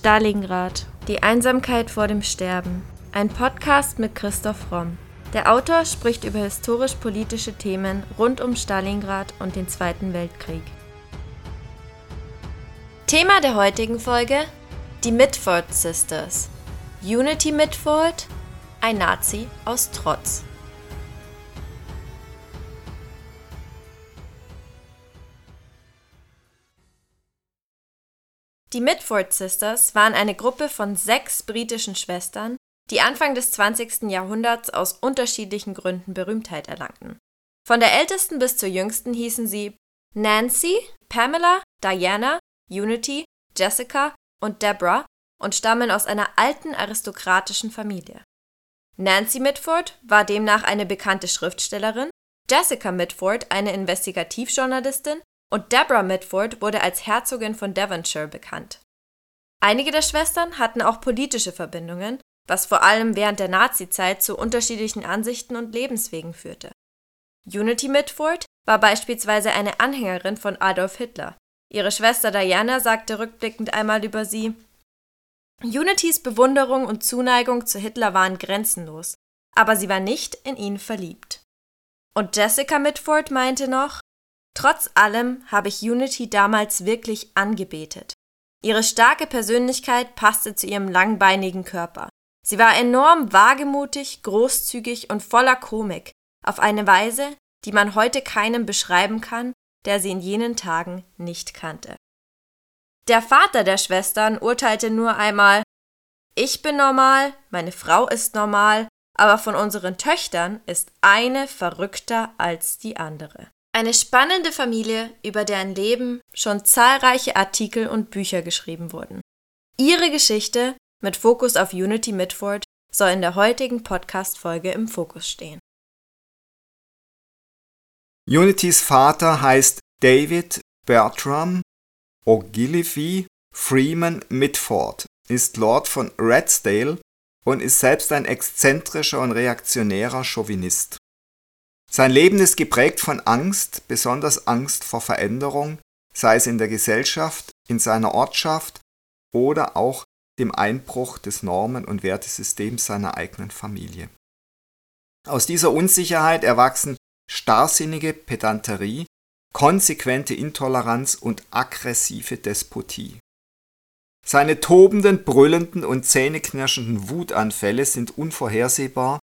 Stalingrad. Die Einsamkeit vor dem Sterben. Ein Podcast mit Christoph Romm. Der Autor spricht über historisch-politische Themen rund um Stalingrad und den Zweiten Weltkrieg. Thema der heutigen Folge: Die Mitford Sisters. Unity Mitford, ein Nazi aus Trotz. Die Mitford Sisters waren eine Gruppe von sechs britischen Schwestern, die Anfang des 20. Jahrhunderts aus unterschiedlichen Gründen Berühmtheit erlangten. Von der ältesten bis zur jüngsten hießen sie Nancy, Pamela, Diana, Unity, Jessica und Deborah und stammen aus einer alten aristokratischen Familie. Nancy Mitford war demnach eine bekannte Schriftstellerin, Jessica Mitford eine Investigativjournalistin und Deborah Mitford wurde als Herzogin von Devonshire bekannt. Einige der Schwestern hatten auch politische Verbindungen, was vor allem während der Nazizeit zu unterschiedlichen Ansichten und Lebenswegen führte. Unity Mitford war beispielsweise eine Anhängerin von Adolf Hitler. Ihre Schwester Diana sagte rückblickend einmal über sie, Unitys Bewunderung und Zuneigung zu Hitler waren grenzenlos, aber sie war nicht in ihn verliebt. Und Jessica Mitford meinte noch, Trotz allem habe ich Unity damals wirklich angebetet. Ihre starke Persönlichkeit passte zu ihrem langbeinigen Körper. Sie war enorm wagemutig, großzügig und voller Komik, auf eine Weise, die man heute keinem beschreiben kann, der sie in jenen Tagen nicht kannte. Der Vater der Schwestern urteilte nur einmal Ich bin normal, meine Frau ist normal, aber von unseren Töchtern ist eine verrückter als die andere. Eine spannende Familie, über deren Leben schon zahlreiche Artikel und Bücher geschrieben wurden. Ihre Geschichte mit Fokus auf Unity Mitford soll in der heutigen Podcast-Folge im Fokus stehen. Unitys Vater heißt David Bertram Ogilvy Freeman Mitford, ist Lord von Radsdale und ist selbst ein exzentrischer und reaktionärer Chauvinist. Sein Leben ist geprägt von Angst, besonders Angst vor Veränderung, sei es in der Gesellschaft, in seiner Ortschaft oder auch dem Einbruch des Normen- und Wertesystems seiner eigenen Familie. Aus dieser Unsicherheit erwachsen starrsinnige Pedanterie, konsequente Intoleranz und aggressive Despotie. Seine tobenden, brüllenden und zähneknirschenden Wutanfälle sind unvorhersehbar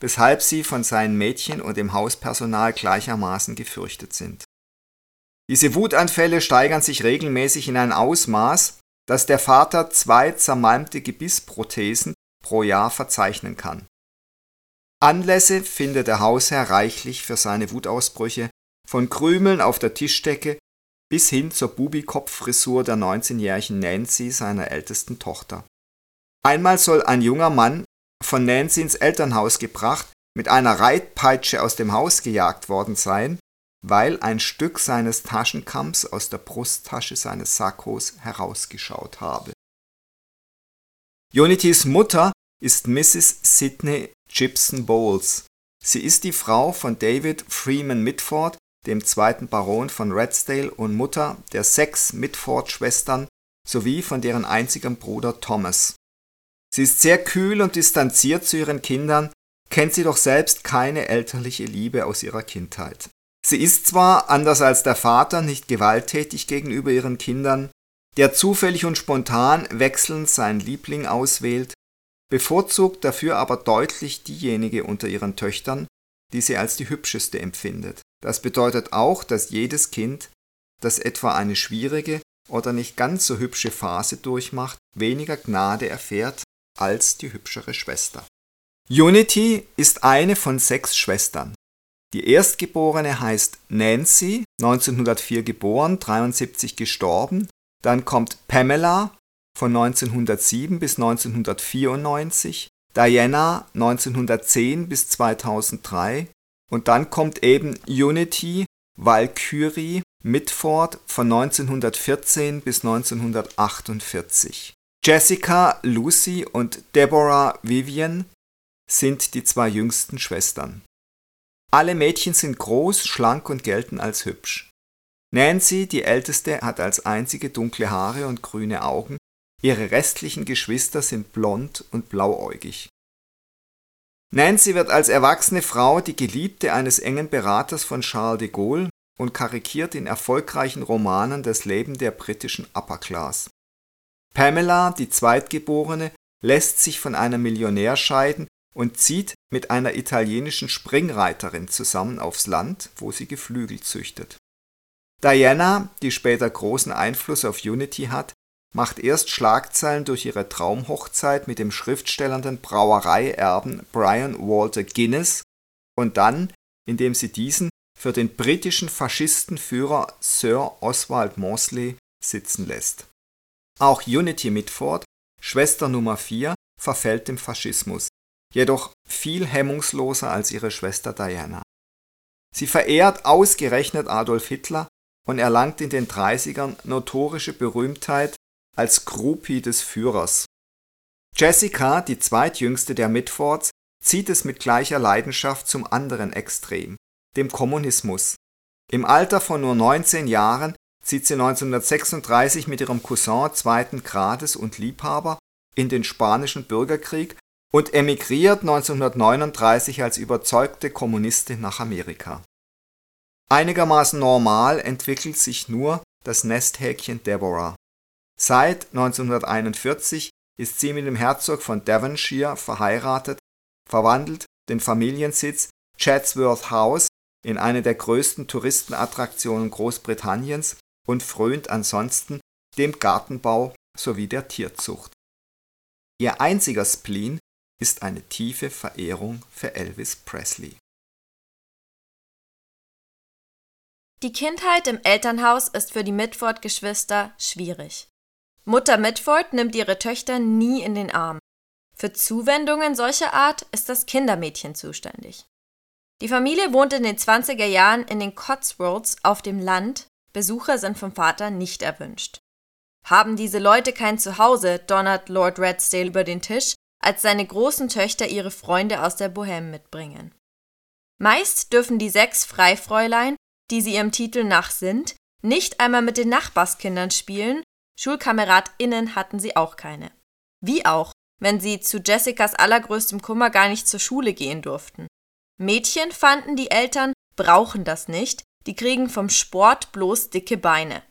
weshalb sie von seinen Mädchen und dem Hauspersonal gleichermaßen gefürchtet sind. Diese Wutanfälle steigern sich regelmäßig in ein Ausmaß, dass der Vater zwei zermalmte Gebissprothesen pro Jahr verzeichnen kann. Anlässe findet der Hausherr reichlich für seine Wutausbrüche, von Krümeln auf der Tischdecke bis hin zur Bubikopffrisur der 19-jährigen Nancy, seiner ältesten Tochter. Einmal soll ein junger Mann von Nancy ins Elternhaus gebracht, mit einer Reitpeitsche aus dem Haus gejagt worden sein, weil ein Stück seines Taschenkamms aus der Brusttasche seines Sakkos herausgeschaut habe. Unitys Mutter ist Mrs. Sidney Gibson Bowles. Sie ist die Frau von David Freeman Mitford, dem zweiten Baron von Radsdale und Mutter der sechs Mitford-Schwestern sowie von deren einzigem Bruder Thomas. Sie ist sehr kühl und distanziert zu ihren Kindern, kennt sie doch selbst keine elterliche Liebe aus ihrer Kindheit. Sie ist zwar, anders als der Vater, nicht gewalttätig gegenüber ihren Kindern, der zufällig und spontan wechselnd seinen Liebling auswählt, bevorzugt dafür aber deutlich diejenige unter ihren Töchtern, die sie als die hübscheste empfindet. Das bedeutet auch, dass jedes Kind, das etwa eine schwierige oder nicht ganz so hübsche Phase durchmacht, weniger Gnade erfährt als die hübschere Schwester. Unity ist eine von sechs Schwestern. Die erstgeborene heißt Nancy, 1904 geboren, 73 gestorben. Dann kommt Pamela von 1907 bis 1994, Diana 1910 bis 2003 und dann kommt eben Unity Valkyrie Mitford von 1914 bis 1948. Jessica, Lucy und Deborah Vivian sind die zwei jüngsten Schwestern. Alle Mädchen sind groß, schlank und gelten als hübsch. Nancy, die älteste, hat als einzige dunkle Haare und grüne Augen, ihre restlichen Geschwister sind blond und blauäugig. Nancy wird als erwachsene Frau die Geliebte eines engen Beraters von Charles de Gaulle und karikiert in erfolgreichen Romanen das Leben der britischen Upper Class. Pamela, die Zweitgeborene, lässt sich von einem Millionär scheiden und zieht mit einer italienischen Springreiterin zusammen aufs Land, wo sie Geflügel züchtet. Diana, die später großen Einfluss auf Unity hat, macht erst Schlagzeilen durch ihre Traumhochzeit mit dem schriftstellernden Brauereierben Brian Walter Guinness und dann, indem sie diesen für den britischen Faschistenführer Sir Oswald Mosley sitzen lässt. Auch Unity Mitford, Schwester Nummer 4, verfällt dem Faschismus, jedoch viel hemmungsloser als ihre Schwester Diana. Sie verehrt ausgerechnet Adolf Hitler und erlangt in den 30ern notorische Berühmtheit als Groupie des Führers. Jessica, die zweitjüngste der Mitfords, zieht es mit gleicher Leidenschaft zum anderen Extrem, dem Kommunismus. Im Alter von nur 19 Jahren zieht sie 1936 mit ihrem Cousin zweiten Grades und Liebhaber in den Spanischen Bürgerkrieg und emigriert 1939 als überzeugte Kommunistin nach Amerika. Einigermaßen normal entwickelt sich nur das Nesthäkchen Deborah. Seit 1941 ist sie mit dem Herzog von Devonshire verheiratet, verwandelt den Familiensitz Chatsworth House in eine der größten Touristenattraktionen Großbritanniens und frönt ansonsten dem Gartenbau sowie der Tierzucht. Ihr einziger Spleen ist eine tiefe Verehrung für Elvis Presley. Die Kindheit im Elternhaus ist für die Mitford-Geschwister schwierig. Mutter Mitford nimmt ihre Töchter nie in den Arm. Für Zuwendungen solcher Art ist das Kindermädchen zuständig. Die Familie wohnt in den 20er Jahren in den Cotswolds auf dem Land. Besucher sind vom Vater nicht erwünscht. Haben diese Leute kein Zuhause, donnert Lord Redstale über den Tisch, als seine großen Töchter ihre Freunde aus der Bohème mitbringen. Meist dürfen die sechs Freifräulein, die sie ihrem Titel nach sind, nicht einmal mit den Nachbarskindern spielen, SchulkameradInnen hatten sie auch keine. Wie auch, wenn sie zu Jessicas allergrößtem Kummer gar nicht zur Schule gehen durften. Mädchen fanden die Eltern, brauchen das nicht, die kriegen vom Sport bloß dicke Beine.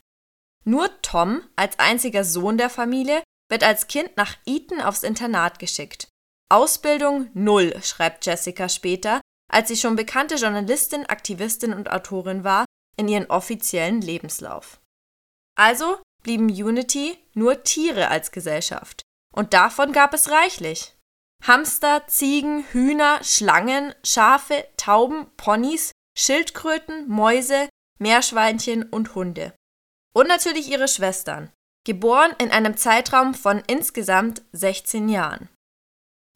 Nur Tom, als einziger Sohn der Familie, wird als Kind nach Eton aufs Internat geschickt. Ausbildung null, schreibt Jessica später, als sie schon bekannte Journalistin, Aktivistin und Autorin war, in ihren offiziellen Lebenslauf. Also blieben Unity nur Tiere als Gesellschaft. Und davon gab es reichlich. Hamster, Ziegen, Hühner, Schlangen, Schafe, Tauben, Ponys, Schildkröten, Mäuse, Meerschweinchen und Hunde. Und natürlich ihre Schwestern, geboren in einem Zeitraum von insgesamt 16 Jahren.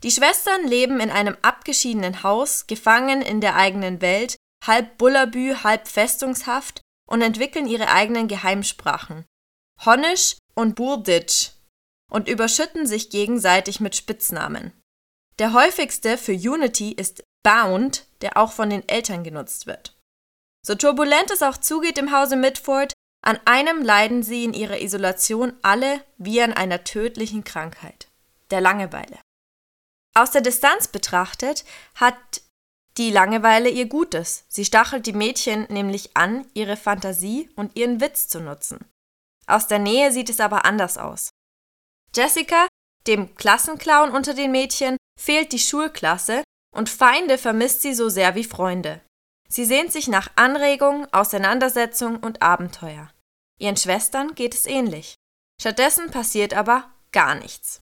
Die Schwestern leben in einem abgeschiedenen Haus, gefangen in der eigenen Welt, halb Bullabü, halb festungshaft und entwickeln ihre eigenen Geheimsprachen. Honnisch und Burditsch und überschütten sich gegenseitig mit Spitznamen. Der häufigste für Unity ist Bound, der auch von den Eltern genutzt wird. So turbulent es auch zugeht im Hause Mitford, an einem leiden sie in ihrer Isolation alle wie an einer tödlichen Krankheit, der Langeweile. Aus der Distanz betrachtet hat die Langeweile ihr Gutes. Sie stachelt die Mädchen nämlich an, ihre Fantasie und ihren Witz zu nutzen. Aus der Nähe sieht es aber anders aus. Jessica, dem Klassenclown unter den Mädchen, fehlt die Schulklasse und Feinde vermisst sie so sehr wie Freunde. Sie sehnt sich nach Anregung, Auseinandersetzung und Abenteuer. Ihren Schwestern geht es ähnlich. Stattdessen passiert aber gar nichts.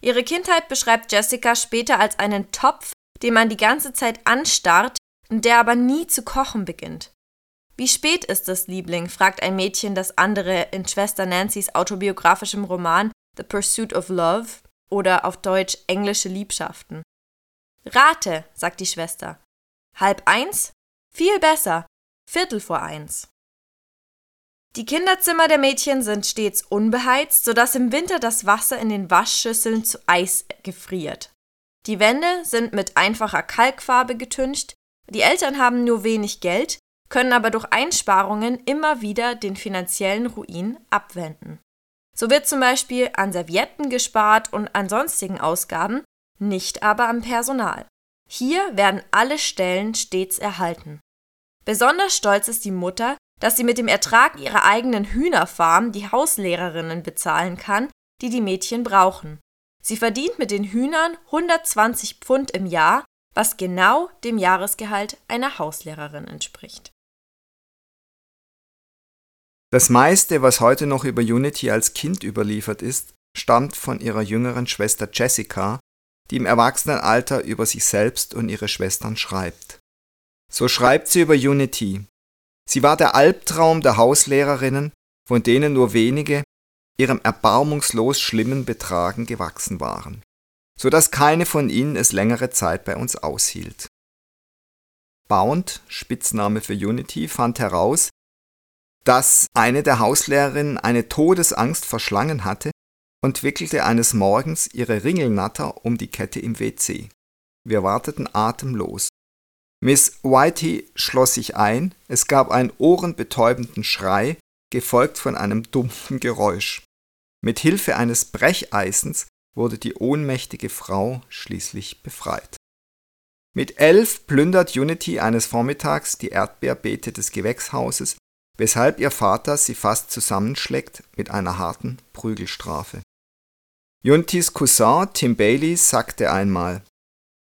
Ihre Kindheit beschreibt Jessica später als einen Topf, den man die ganze Zeit anstarrt und der aber nie zu kochen beginnt. Wie spät ist es, Liebling? fragt ein Mädchen das andere in Schwester Nancys autobiografischem Roman The Pursuit of Love oder auf Deutsch Englische Liebschaften. Rate, sagt die Schwester. Halb eins? Viel besser. Viertel vor eins. Die Kinderzimmer der Mädchen sind stets unbeheizt, sodass im Winter das Wasser in den Waschschüsseln zu Eis gefriert. Die Wände sind mit einfacher Kalkfarbe getüncht, die Eltern haben nur wenig Geld, können aber durch Einsparungen immer wieder den finanziellen Ruin abwenden. So wird zum Beispiel an Servietten gespart und an sonstigen Ausgaben, nicht aber am Personal. Hier werden alle Stellen stets erhalten. Besonders stolz ist die Mutter, dass sie mit dem Ertrag ihrer eigenen Hühnerfarm die Hauslehrerinnen bezahlen kann, die die Mädchen brauchen. Sie verdient mit den Hühnern 120 Pfund im Jahr, was genau dem Jahresgehalt einer Hauslehrerin entspricht. Das meiste, was heute noch über Unity als Kind überliefert ist, stammt von ihrer jüngeren Schwester Jessica, die im Erwachsenenalter über sich selbst und ihre Schwestern schreibt. So schreibt sie über Unity. Sie war der Albtraum der Hauslehrerinnen, von denen nur wenige ihrem erbarmungslos schlimmen Betragen gewachsen waren, so dass keine von ihnen es längere Zeit bei uns aushielt. Bound, Spitzname für Unity, fand heraus, dass eine der Hauslehrerinnen eine Todesangst vor Schlangen hatte und wickelte eines Morgens ihre Ringelnatter um die Kette im WC. Wir warteten atemlos. Miss Whitey schloss sich ein, es gab einen ohrenbetäubenden Schrei, gefolgt von einem dumpfen Geräusch. Mit Hilfe eines Brecheisens wurde die ohnmächtige Frau schließlich befreit. Mit elf plündert Unity eines Vormittags die Erdbeerbeete des Gewächshauses weshalb ihr Vater sie fast zusammenschlägt mit einer harten Prügelstrafe. Juntis Cousin Tim Bailey sagte einmal,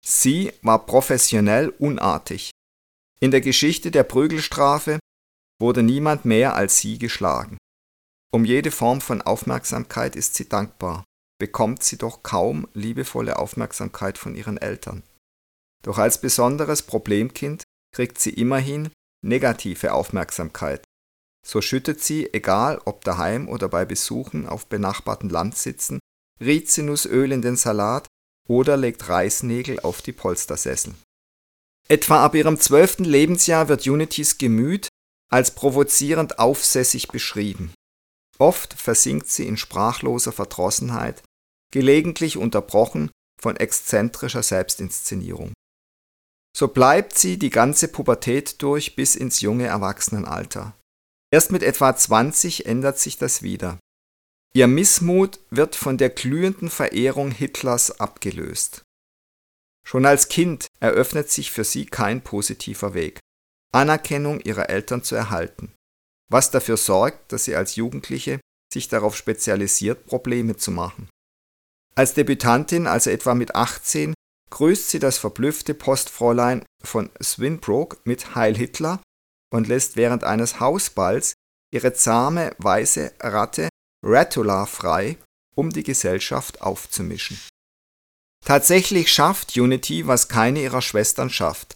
sie war professionell unartig. In der Geschichte der Prügelstrafe wurde niemand mehr als sie geschlagen. Um jede Form von Aufmerksamkeit ist sie dankbar, bekommt sie doch kaum liebevolle Aufmerksamkeit von ihren Eltern. Doch als besonderes Problemkind kriegt sie immerhin negative Aufmerksamkeit. So schüttet sie, egal ob daheim oder bei Besuchen auf benachbarten Landsitzen, Rizinusöl in den Salat oder legt Reisnägel auf die Polstersessel. Etwa ab ihrem zwölften Lebensjahr wird Unities Gemüt als provozierend aufsässig beschrieben. Oft versinkt sie in sprachloser Verdrossenheit, gelegentlich unterbrochen von exzentrischer Selbstinszenierung. So bleibt sie die ganze Pubertät durch bis ins junge Erwachsenenalter. Erst mit etwa 20 ändert sich das wieder. Ihr Missmut wird von der glühenden Verehrung Hitlers abgelöst. Schon als Kind eröffnet sich für sie kein positiver Weg, Anerkennung ihrer Eltern zu erhalten, was dafür sorgt, dass sie als Jugendliche sich darauf spezialisiert, Probleme zu machen. Als Debütantin, also etwa mit 18, grüßt sie das verblüffte Postfräulein von Swinbrook mit Heil Hitler und lässt während eines Hausballs ihre zahme weiße Ratte Ratula frei, um die Gesellschaft aufzumischen. Tatsächlich schafft Unity, was keine ihrer Schwestern schafft.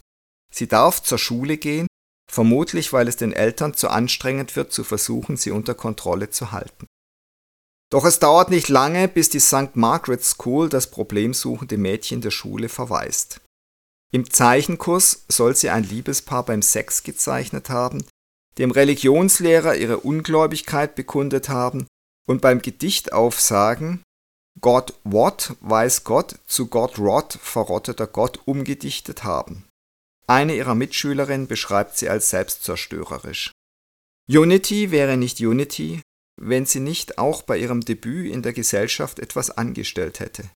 Sie darf zur Schule gehen, vermutlich weil es den Eltern zu anstrengend wird, zu versuchen, sie unter Kontrolle zu halten. Doch es dauert nicht lange, bis die St. Margaret School das problemsuchende Mädchen der Schule verweist. Im Zeichenkurs soll sie ein Liebespaar beim Sex gezeichnet haben, dem Religionslehrer ihre Ungläubigkeit bekundet haben und beim Gedichtaufsagen Gott what weiß Gott zu Gott rot verrotteter Gott umgedichtet haben. Eine ihrer Mitschülerinnen beschreibt sie als selbstzerstörerisch. Unity wäre nicht Unity, wenn sie nicht auch bei ihrem Debüt in der Gesellschaft etwas angestellt hätte.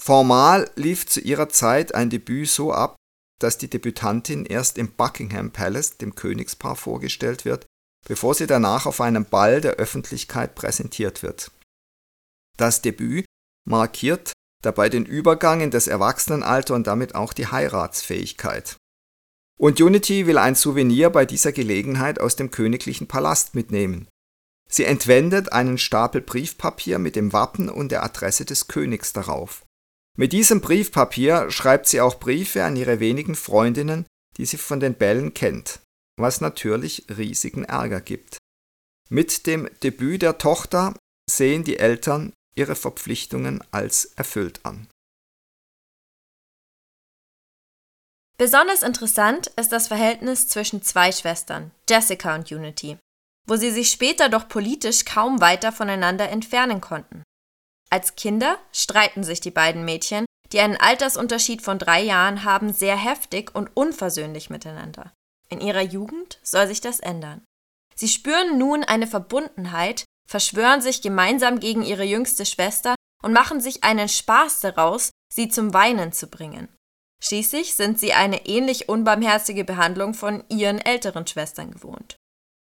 Formal lief zu ihrer Zeit ein Debüt so ab, dass die Debütantin erst im Buckingham Palace dem Königspaar vorgestellt wird, bevor sie danach auf einem Ball der Öffentlichkeit präsentiert wird. Das Debüt markiert dabei den Übergang in das Erwachsenenalter und damit auch die Heiratsfähigkeit. Und Unity will ein Souvenir bei dieser Gelegenheit aus dem königlichen Palast mitnehmen. Sie entwendet einen Stapel Briefpapier mit dem Wappen und der Adresse des Königs darauf. Mit diesem Briefpapier schreibt sie auch Briefe an ihre wenigen Freundinnen, die sie von den Bällen kennt, was natürlich riesigen Ärger gibt. Mit dem Debüt der Tochter sehen die Eltern ihre Verpflichtungen als erfüllt an. Besonders interessant ist das Verhältnis zwischen zwei Schwestern, Jessica und Unity, wo sie sich später doch politisch kaum weiter voneinander entfernen konnten. Als Kinder streiten sich die beiden Mädchen, die einen Altersunterschied von drei Jahren haben, sehr heftig und unversöhnlich miteinander. In ihrer Jugend soll sich das ändern. Sie spüren nun eine Verbundenheit, verschwören sich gemeinsam gegen ihre jüngste Schwester und machen sich einen Spaß daraus, sie zum Weinen zu bringen. Schließlich sind sie eine ähnlich unbarmherzige Behandlung von ihren älteren Schwestern gewohnt.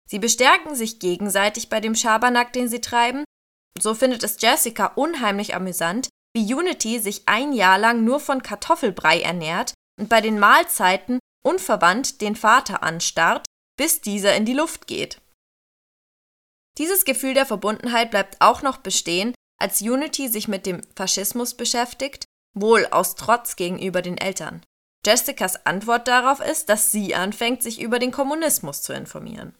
Sie bestärken sich gegenseitig bei dem Schabernack, den sie treiben. So findet es Jessica unheimlich amüsant, wie Unity sich ein Jahr lang nur von Kartoffelbrei ernährt und bei den Mahlzeiten unverwandt den Vater anstarrt, bis dieser in die Luft geht. Dieses Gefühl der Verbundenheit bleibt auch noch bestehen, als Unity sich mit dem Faschismus beschäftigt, wohl aus Trotz gegenüber den Eltern. Jessicas Antwort darauf ist, dass sie anfängt, sich über den Kommunismus zu informieren.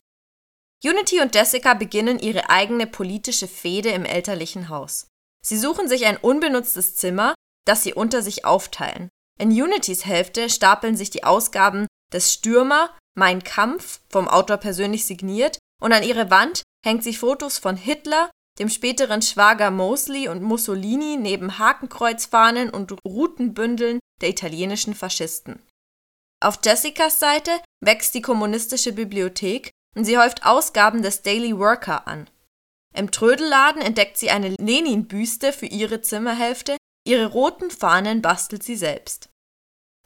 Unity und Jessica beginnen ihre eigene politische Fehde im elterlichen Haus. Sie suchen sich ein unbenutztes Zimmer, das sie unter sich aufteilen. In Unitys Hälfte stapeln sich die Ausgaben des Stürmer, Mein Kampf, vom Autor persönlich signiert, und an ihre Wand hängt sie Fotos von Hitler, dem späteren Schwager Mosley und Mussolini neben Hakenkreuzfahnen und Rutenbündeln der italienischen Faschisten. Auf Jessicas Seite wächst die kommunistische Bibliothek und sie häuft Ausgaben des Daily Worker an. Im Trödelladen entdeckt sie eine Lenin-Büste für ihre Zimmerhälfte, ihre roten Fahnen bastelt sie selbst.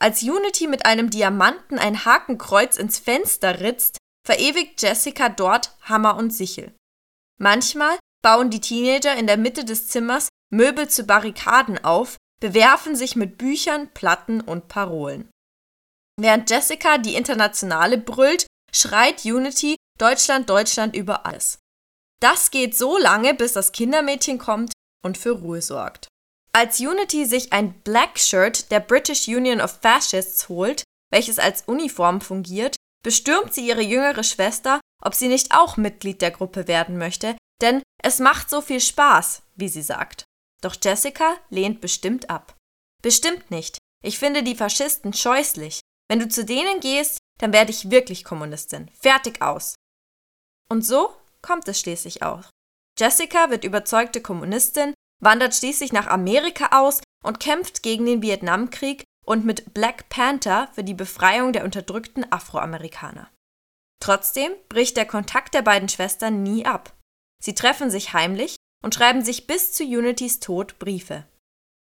Als Unity mit einem Diamanten ein Hakenkreuz ins Fenster ritzt, verewigt Jessica dort Hammer und Sichel. Manchmal bauen die Teenager in der Mitte des Zimmers Möbel zu Barrikaden auf, bewerfen sich mit Büchern, Platten und Parolen. Während Jessica die Internationale brüllt, schreit Unity Deutschland, Deutschland über alles. Das geht so lange, bis das Kindermädchen kommt und für Ruhe sorgt. Als Unity sich ein Black Shirt der British Union of Fascists holt, welches als Uniform fungiert, bestürmt sie ihre jüngere Schwester, ob sie nicht auch Mitglied der Gruppe werden möchte, denn es macht so viel Spaß, wie sie sagt. Doch Jessica lehnt bestimmt ab. Bestimmt nicht. Ich finde die Faschisten scheußlich. Wenn du zu denen gehst, dann werde ich wirklich Kommunistin. Fertig aus. Und so kommt es schließlich auch. Jessica wird überzeugte Kommunistin, wandert schließlich nach Amerika aus und kämpft gegen den Vietnamkrieg und mit Black Panther für die Befreiung der unterdrückten Afroamerikaner. Trotzdem bricht der Kontakt der beiden Schwestern nie ab. Sie treffen sich heimlich und schreiben sich bis zu Unitys Tod Briefe.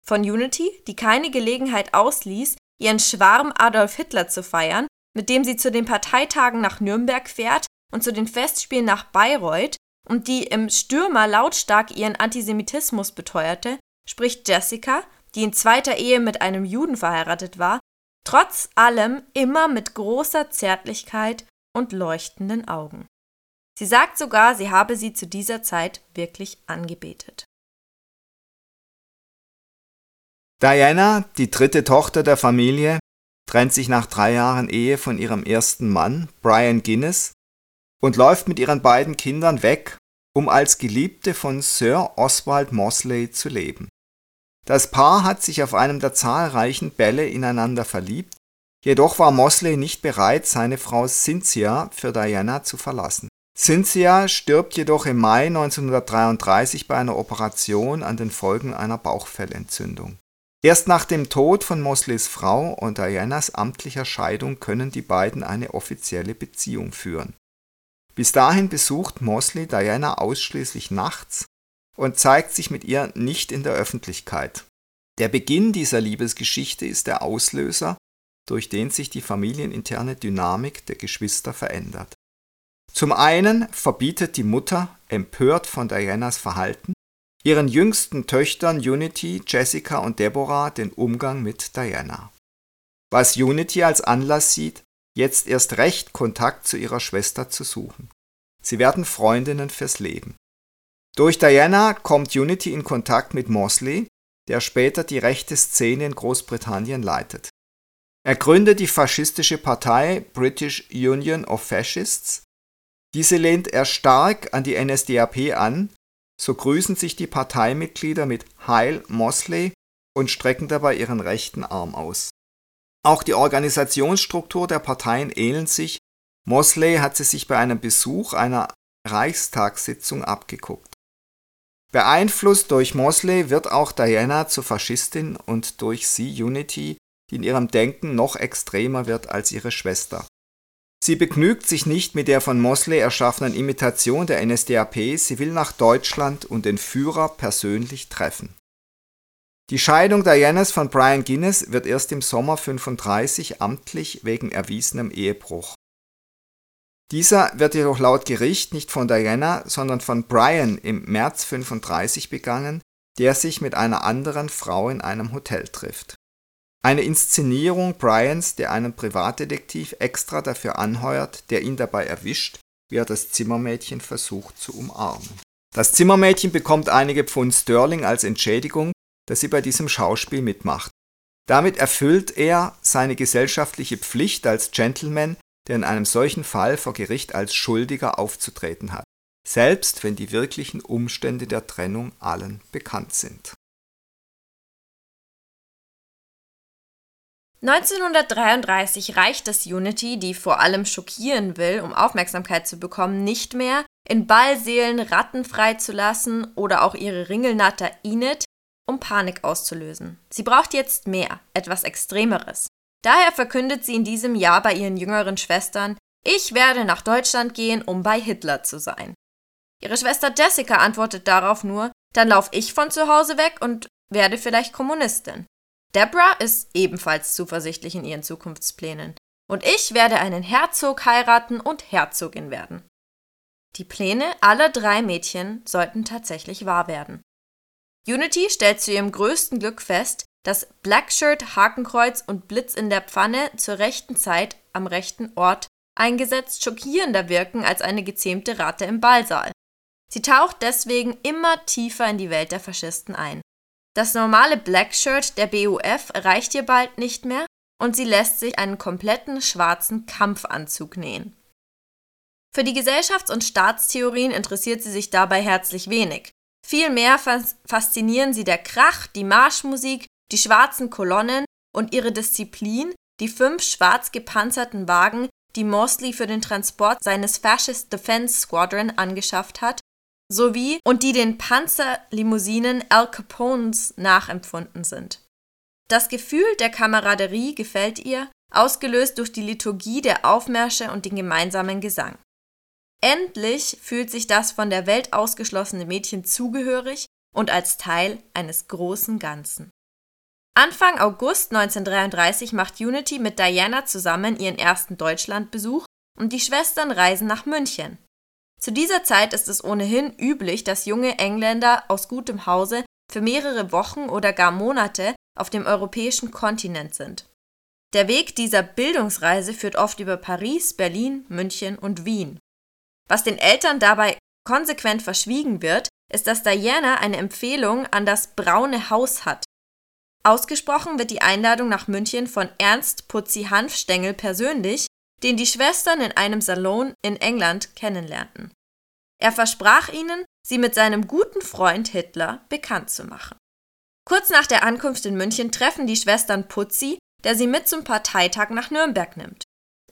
Von Unity, die keine Gelegenheit ausließ, ihren Schwarm Adolf Hitler zu feiern, mit dem sie zu den Parteitagen nach Nürnberg fährt und zu den Festspielen nach Bayreuth und die im Stürmer lautstark ihren Antisemitismus beteuerte, spricht Jessica, die in zweiter Ehe mit einem Juden verheiratet war, trotz allem immer mit großer Zärtlichkeit und leuchtenden Augen. Sie sagt sogar, sie habe sie zu dieser Zeit wirklich angebetet. Diana, die dritte Tochter der Familie, trennt sich nach drei Jahren Ehe von ihrem ersten Mann, Brian Guinness, und läuft mit ihren beiden Kindern weg, um als Geliebte von Sir Oswald Mosley zu leben. Das Paar hat sich auf einem der zahlreichen Bälle ineinander verliebt, jedoch war Mosley nicht bereit, seine Frau Cynthia für Diana zu verlassen. Cynthia stirbt jedoch im Mai 1933 bei einer Operation an den Folgen einer Bauchfellentzündung. Erst nach dem Tod von Mosleys Frau und Dianas amtlicher Scheidung können die beiden eine offizielle Beziehung führen. Bis dahin besucht Mosley Diana ausschließlich nachts und zeigt sich mit ihr nicht in der Öffentlichkeit. Der Beginn dieser Liebesgeschichte ist der Auslöser, durch den sich die familieninterne Dynamik der Geschwister verändert. Zum einen verbietet die Mutter, empört von Dianas Verhalten, ihren jüngsten Töchtern Unity, Jessica und Deborah den Umgang mit Diana. Was Unity als Anlass sieht, jetzt erst recht Kontakt zu ihrer Schwester zu suchen. Sie werden Freundinnen fürs Leben. Durch Diana kommt Unity in Kontakt mit Mosley, der später die rechte Szene in Großbritannien leitet. Er gründet die faschistische Partei British Union of Fascists diese lehnt er stark an die NSDAP an, so grüßen sich die Parteimitglieder mit Heil Mosley und strecken dabei ihren rechten Arm aus. Auch die Organisationsstruktur der Parteien ähnelt sich, Mosley hat sie sich bei einem Besuch einer Reichstagssitzung abgeguckt. Beeinflusst durch Mosley wird auch Diana zur Faschistin und durch sie Unity, die in ihrem Denken noch extremer wird als ihre Schwester. Sie begnügt sich nicht mit der von Mosley erschaffenen Imitation der NSDAP, sie will nach Deutschland und den Führer persönlich treffen. Die Scheidung Dianas von Brian Guinness wird erst im Sommer 35 amtlich wegen erwiesenem Ehebruch. Dieser wird jedoch laut Gericht nicht von Diana, sondern von Brian im März 35 begangen, der sich mit einer anderen Frau in einem Hotel trifft. Eine Inszenierung Brians, der einen Privatdetektiv extra dafür anheuert, der ihn dabei erwischt, wie er das Zimmermädchen versucht zu umarmen. Das Zimmermädchen bekommt einige Pfund Sterling als Entschädigung, dass sie bei diesem Schauspiel mitmacht. Damit erfüllt er seine gesellschaftliche Pflicht als Gentleman, der in einem solchen Fall vor Gericht als Schuldiger aufzutreten hat, selbst wenn die wirklichen Umstände der Trennung allen bekannt sind. 1933 reicht es Unity, die vor allem schockieren will, um Aufmerksamkeit zu bekommen, nicht mehr, in Ballseelen Ratten freizulassen oder auch ihre Ringelnatter Enid, um Panik auszulösen. Sie braucht jetzt mehr, etwas Extremeres. Daher verkündet sie in diesem Jahr bei ihren jüngeren Schwestern, ich werde nach Deutschland gehen, um bei Hitler zu sein. Ihre Schwester Jessica antwortet darauf nur, dann lauf ich von zu Hause weg und werde vielleicht Kommunistin. Deborah ist ebenfalls zuversichtlich in ihren Zukunftsplänen. Und ich werde einen Herzog heiraten und Herzogin werden. Die Pläne aller drei Mädchen sollten tatsächlich wahr werden. Unity stellt zu ihrem größten Glück fest, dass Blackshirt, Hakenkreuz und Blitz in der Pfanne zur rechten Zeit am rechten Ort eingesetzt schockierender wirken als eine gezähmte Ratte im Ballsaal. Sie taucht deswegen immer tiefer in die Welt der Faschisten ein. Das normale Blackshirt der BUF reicht ihr bald nicht mehr und sie lässt sich einen kompletten schwarzen Kampfanzug nähen. Für die Gesellschafts- und Staatstheorien interessiert sie sich dabei herzlich wenig. Vielmehr faszinieren sie der Krach, die Marschmusik, die schwarzen Kolonnen und ihre Disziplin, die fünf schwarz gepanzerten Wagen, die Mosley für den Transport seines Fascist Defense Squadron angeschafft hat, sowie und die den Panzerlimousinen Al Capones nachempfunden sind. Das Gefühl der Kameraderie gefällt ihr, ausgelöst durch die Liturgie der Aufmärsche und den gemeinsamen Gesang. Endlich fühlt sich das von der Welt ausgeschlossene Mädchen zugehörig und als Teil eines großen Ganzen. Anfang August 1933 macht Unity mit Diana zusammen ihren ersten Deutschlandbesuch und die Schwestern reisen nach München. Zu dieser Zeit ist es ohnehin üblich, dass junge Engländer aus gutem Hause für mehrere Wochen oder gar Monate auf dem europäischen Kontinent sind. Der Weg dieser Bildungsreise führt oft über Paris, Berlin, München und Wien. Was den Eltern dabei konsequent verschwiegen wird, ist, dass Diana eine Empfehlung an das Braune Haus hat. Ausgesprochen wird die Einladung nach München von Ernst Putzi Hanfstengel persönlich, den die Schwestern in einem Salon in England kennenlernten. Er versprach ihnen, sie mit seinem guten Freund Hitler bekannt zu machen. Kurz nach der Ankunft in München treffen die Schwestern Putzi, der sie mit zum Parteitag nach Nürnberg nimmt.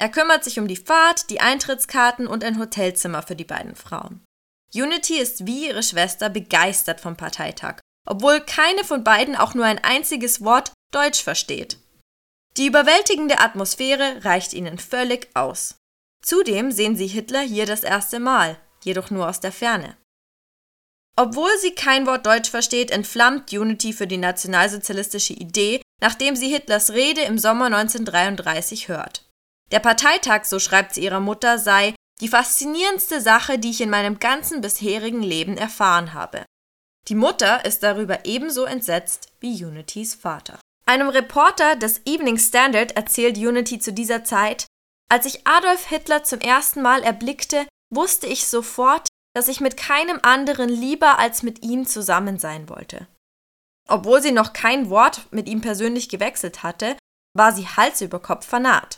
Er kümmert sich um die Fahrt, die Eintrittskarten und ein Hotelzimmer für die beiden Frauen. Unity ist wie ihre Schwester begeistert vom Parteitag, obwohl keine von beiden auch nur ein einziges Wort Deutsch versteht. Die überwältigende Atmosphäre reicht ihnen völlig aus. Zudem sehen sie Hitler hier das erste Mal, jedoch nur aus der Ferne. Obwohl sie kein Wort Deutsch versteht, entflammt Unity für die nationalsozialistische Idee, nachdem sie Hitlers Rede im Sommer 1933 hört. Der Parteitag, so schreibt sie ihrer Mutter, sei die faszinierendste Sache, die ich in meinem ganzen bisherigen Leben erfahren habe. Die Mutter ist darüber ebenso entsetzt wie Unitys Vater. Einem Reporter des Evening Standard erzählt Unity zu dieser Zeit, als ich Adolf Hitler zum ersten Mal erblickte, wusste ich sofort, dass ich mit keinem anderen lieber als mit ihm zusammen sein wollte. Obwohl sie noch kein Wort mit ihm persönlich gewechselt hatte, war sie Hals über Kopf vernarrt.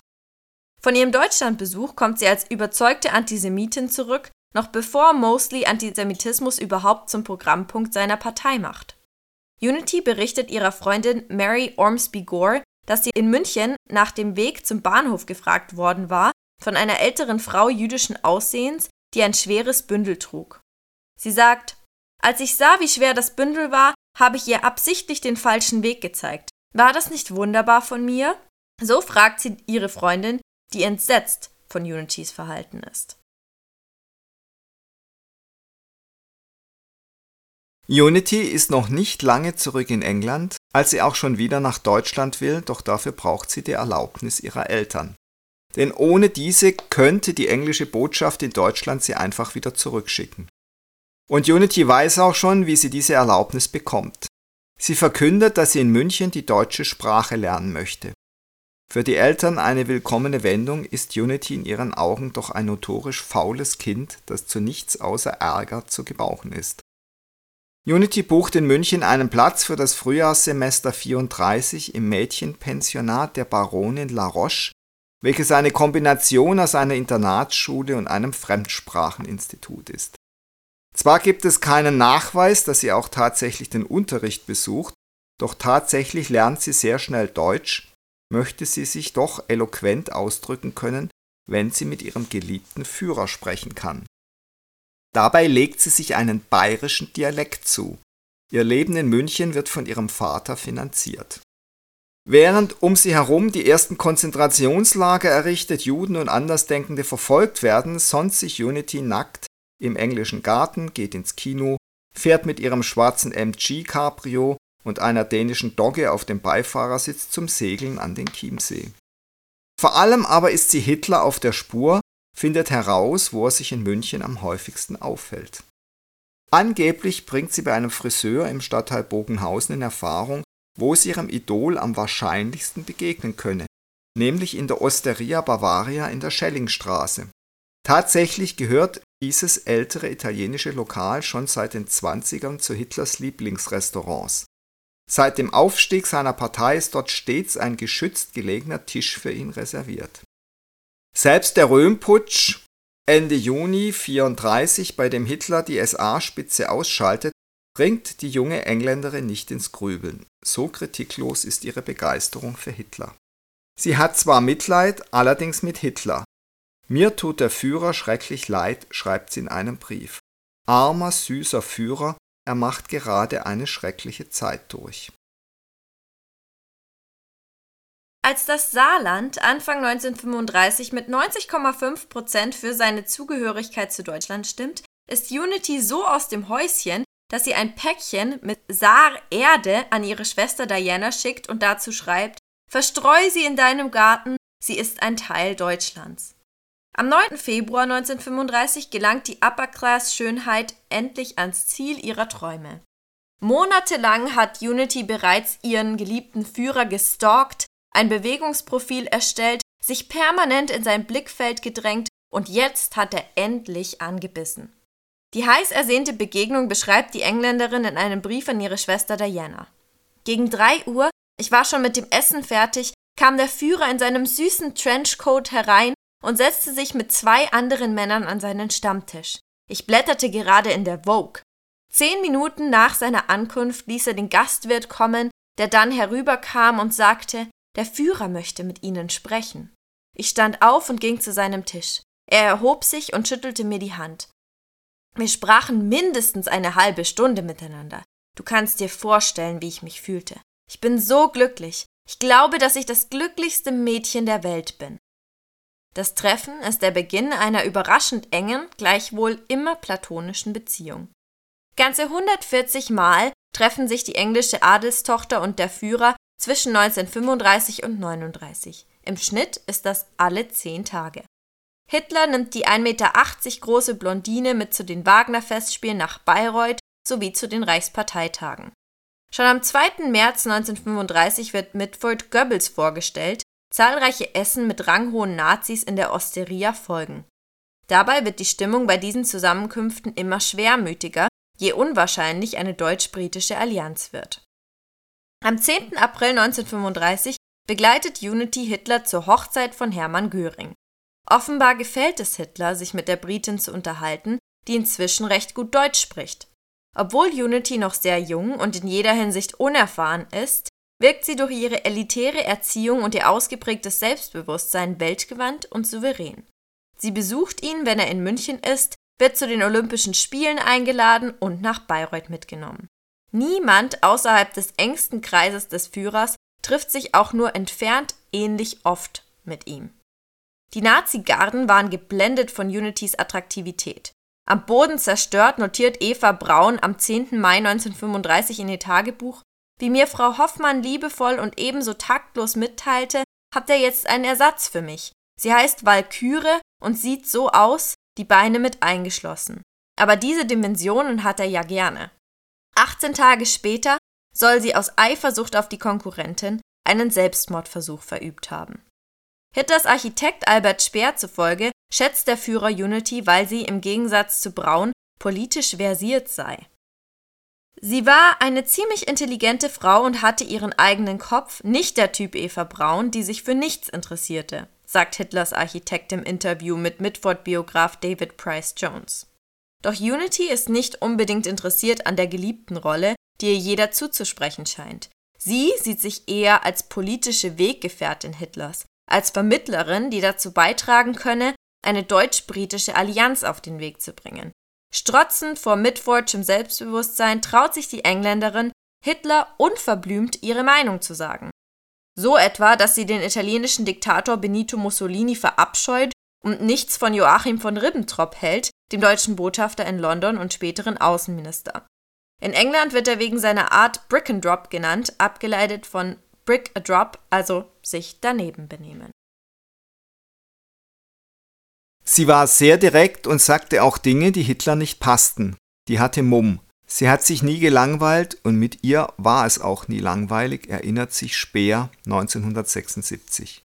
Von ihrem Deutschlandbesuch kommt sie als überzeugte Antisemitin zurück, noch bevor Mosley Antisemitismus überhaupt zum Programmpunkt seiner Partei macht. Unity berichtet ihrer Freundin Mary Ormsby Gore, dass sie in München nach dem Weg zum Bahnhof gefragt worden war von einer älteren Frau jüdischen Aussehens, die ein schweres Bündel trug. Sie sagt, als ich sah, wie schwer das Bündel war, habe ich ihr absichtlich den falschen Weg gezeigt. War das nicht wunderbar von mir? So fragt sie ihre Freundin, die entsetzt von Unitys Verhalten ist. Unity ist noch nicht lange zurück in England, als sie auch schon wieder nach Deutschland will, doch dafür braucht sie die Erlaubnis ihrer Eltern. Denn ohne diese könnte die englische Botschaft in Deutschland sie einfach wieder zurückschicken. Und Unity weiß auch schon, wie sie diese Erlaubnis bekommt. Sie verkündet, dass sie in München die deutsche Sprache lernen möchte. Für die Eltern eine willkommene Wendung ist Unity in ihren Augen doch ein notorisch faules Kind, das zu nichts außer Ärger zu gebrauchen ist. Unity bucht in München einen Platz für das Frühjahrssemester 34 im Mädchenpensionat der Baronin La Roche, welches eine Kombination aus einer Internatsschule und einem Fremdspracheninstitut ist. Zwar gibt es keinen Nachweis, dass sie auch tatsächlich den Unterricht besucht, doch tatsächlich lernt sie sehr schnell Deutsch, möchte sie sich doch eloquent ausdrücken können, wenn sie mit ihrem geliebten Führer sprechen kann. Dabei legt sie sich einen bayerischen Dialekt zu. Ihr Leben in München wird von ihrem Vater finanziert. Während um sie herum die ersten Konzentrationslager errichtet, Juden und Andersdenkende verfolgt werden, sonnt sich Unity nackt im englischen Garten, geht ins Kino, fährt mit ihrem schwarzen MG Cabrio und einer dänischen Dogge auf dem Beifahrersitz zum Segeln an den Chiemsee. Vor allem aber ist sie Hitler auf der Spur findet heraus, wo er sich in München am häufigsten aufhält. Angeblich bringt sie bei einem Friseur im Stadtteil Bogenhausen in Erfahrung, wo sie ihrem Idol am wahrscheinlichsten begegnen könne, nämlich in der Osteria Bavaria in der Schellingstraße. Tatsächlich gehört dieses ältere italienische Lokal schon seit den 20ern zu Hitlers Lieblingsrestaurants. Seit dem Aufstieg seiner Partei ist dort stets ein geschützt gelegener Tisch für ihn reserviert. Selbst der Röhmputsch Ende Juni 34, bei dem Hitler die SA-Spitze ausschaltet, bringt die junge Engländerin nicht ins Grübeln. So kritiklos ist ihre Begeisterung für Hitler. Sie hat zwar Mitleid, allerdings mit Hitler. Mir tut der Führer schrecklich leid, schreibt sie in einem Brief. Armer, süßer Führer, er macht gerade eine schreckliche Zeit durch. Als das Saarland Anfang 1935 mit 90,5 Prozent für seine Zugehörigkeit zu Deutschland stimmt, ist Unity so aus dem Häuschen, dass sie ein Päckchen mit Saar-Erde an ihre Schwester Diana schickt und dazu schreibt: Verstreu sie in deinem Garten, sie ist ein Teil Deutschlands. Am 9. Februar 1935 gelangt die Upper-Class-Schönheit endlich ans Ziel ihrer Träume. Monatelang hat Unity bereits ihren geliebten Führer gestalkt, ein Bewegungsprofil erstellt, sich permanent in sein Blickfeld gedrängt und jetzt hat er endlich angebissen. Die heiß ersehnte Begegnung beschreibt die Engländerin in einem Brief an ihre Schwester Diana. Gegen drei Uhr, ich war schon mit dem Essen fertig, kam der Führer in seinem süßen Trenchcoat herein und setzte sich mit zwei anderen Männern an seinen Stammtisch. Ich blätterte gerade in der Vogue. Zehn Minuten nach seiner Ankunft ließ er den Gastwirt kommen, der dann herüberkam und sagte, der Führer möchte mit Ihnen sprechen. Ich stand auf und ging zu seinem Tisch. Er erhob sich und schüttelte mir die Hand. Wir sprachen mindestens eine halbe Stunde miteinander. Du kannst dir vorstellen, wie ich mich fühlte. Ich bin so glücklich. Ich glaube, dass ich das glücklichste Mädchen der Welt bin. Das Treffen ist der Beginn einer überraschend engen, gleichwohl immer platonischen Beziehung. Ganze 140 Mal treffen sich die englische Adelstochter und der Führer zwischen 1935 und 39. Im Schnitt ist das alle zehn Tage. Hitler nimmt die 1,80 Meter große Blondine mit zu den Wagner-Festspielen nach Bayreuth sowie zu den Reichsparteitagen. Schon am 2. März 1935 wird Mitford Goebbels vorgestellt, zahlreiche Essen mit ranghohen Nazis in der Osteria folgen. Dabei wird die Stimmung bei diesen Zusammenkünften immer schwermütiger, je unwahrscheinlich eine deutsch-britische Allianz wird. Am 10. April 1935 begleitet Unity Hitler zur Hochzeit von Hermann Göring. Offenbar gefällt es Hitler, sich mit der Britin zu unterhalten, die inzwischen recht gut Deutsch spricht. Obwohl Unity noch sehr jung und in jeder Hinsicht unerfahren ist, wirkt sie durch ihre elitäre Erziehung und ihr ausgeprägtes Selbstbewusstsein weltgewandt und souverän. Sie besucht ihn, wenn er in München ist, wird zu den Olympischen Spielen eingeladen und nach Bayreuth mitgenommen. Niemand außerhalb des engsten Kreises des Führers trifft sich auch nur entfernt ähnlich oft mit ihm. Die Nazi-Garden waren geblendet von Unities Attraktivität. Am Boden zerstört notiert Eva Braun am 10. Mai 1935 in ihr Tagebuch, wie mir Frau Hoffmann liebevoll und ebenso taktlos mitteilte, habt ihr jetzt einen Ersatz für mich. Sie heißt Walküre und sieht so aus, die Beine mit eingeschlossen. Aber diese Dimensionen hat er ja gerne. 18 Tage später soll sie aus Eifersucht auf die Konkurrentin einen Selbstmordversuch verübt haben. Hitlers Architekt Albert Speer zufolge schätzt der Führer Unity, weil sie im Gegensatz zu Braun politisch versiert sei. Sie war eine ziemlich intelligente Frau und hatte ihren eigenen Kopf, nicht der Typ Eva Braun, die sich für nichts interessierte, sagt Hitlers Architekt im Interview mit Mitford-Biograf David Price Jones. Doch Unity ist nicht unbedingt interessiert an der geliebten Rolle, die ihr jeder zuzusprechen scheint. Sie sieht sich eher als politische Weggefährtin Hitlers, als Vermittlerin, die dazu beitragen könne, eine deutsch-britische Allianz auf den Weg zu bringen. Strotzend vor Mitfordschem Selbstbewusstsein traut sich die Engländerin, Hitler unverblümt ihre Meinung zu sagen. So etwa, dass sie den italienischen Diktator Benito Mussolini verabscheut und nichts von Joachim von Ribbentrop hält, dem deutschen Botschafter in London und späteren Außenminister. In England wird er wegen seiner Art Brick and Drop genannt, abgeleitet von Brick a Drop, also sich daneben benehmen. Sie war sehr direkt und sagte auch Dinge, die Hitler nicht passten. Die hatte Mumm. Sie hat sich nie gelangweilt und mit ihr war es auch nie langweilig, erinnert sich Speer 1976.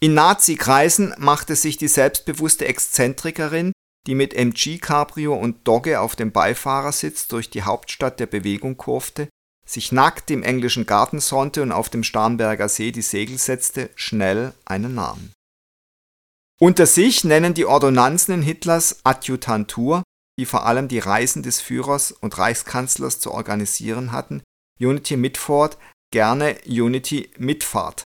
In Nazi-Kreisen machte sich die selbstbewusste Exzentrikerin die mit MG Cabrio und Dogge auf dem Beifahrersitz durch die Hauptstadt der Bewegung kurfte, sich nackt im englischen Garten sonnte und auf dem Starnberger See die Segel setzte, schnell einen Namen. Unter sich nennen die Ordonnanzen in Hitlers Adjutantur, die vor allem die Reisen des Führers und Reichskanzlers zu organisieren hatten, Unity Mitford gerne Unity Mitfahrt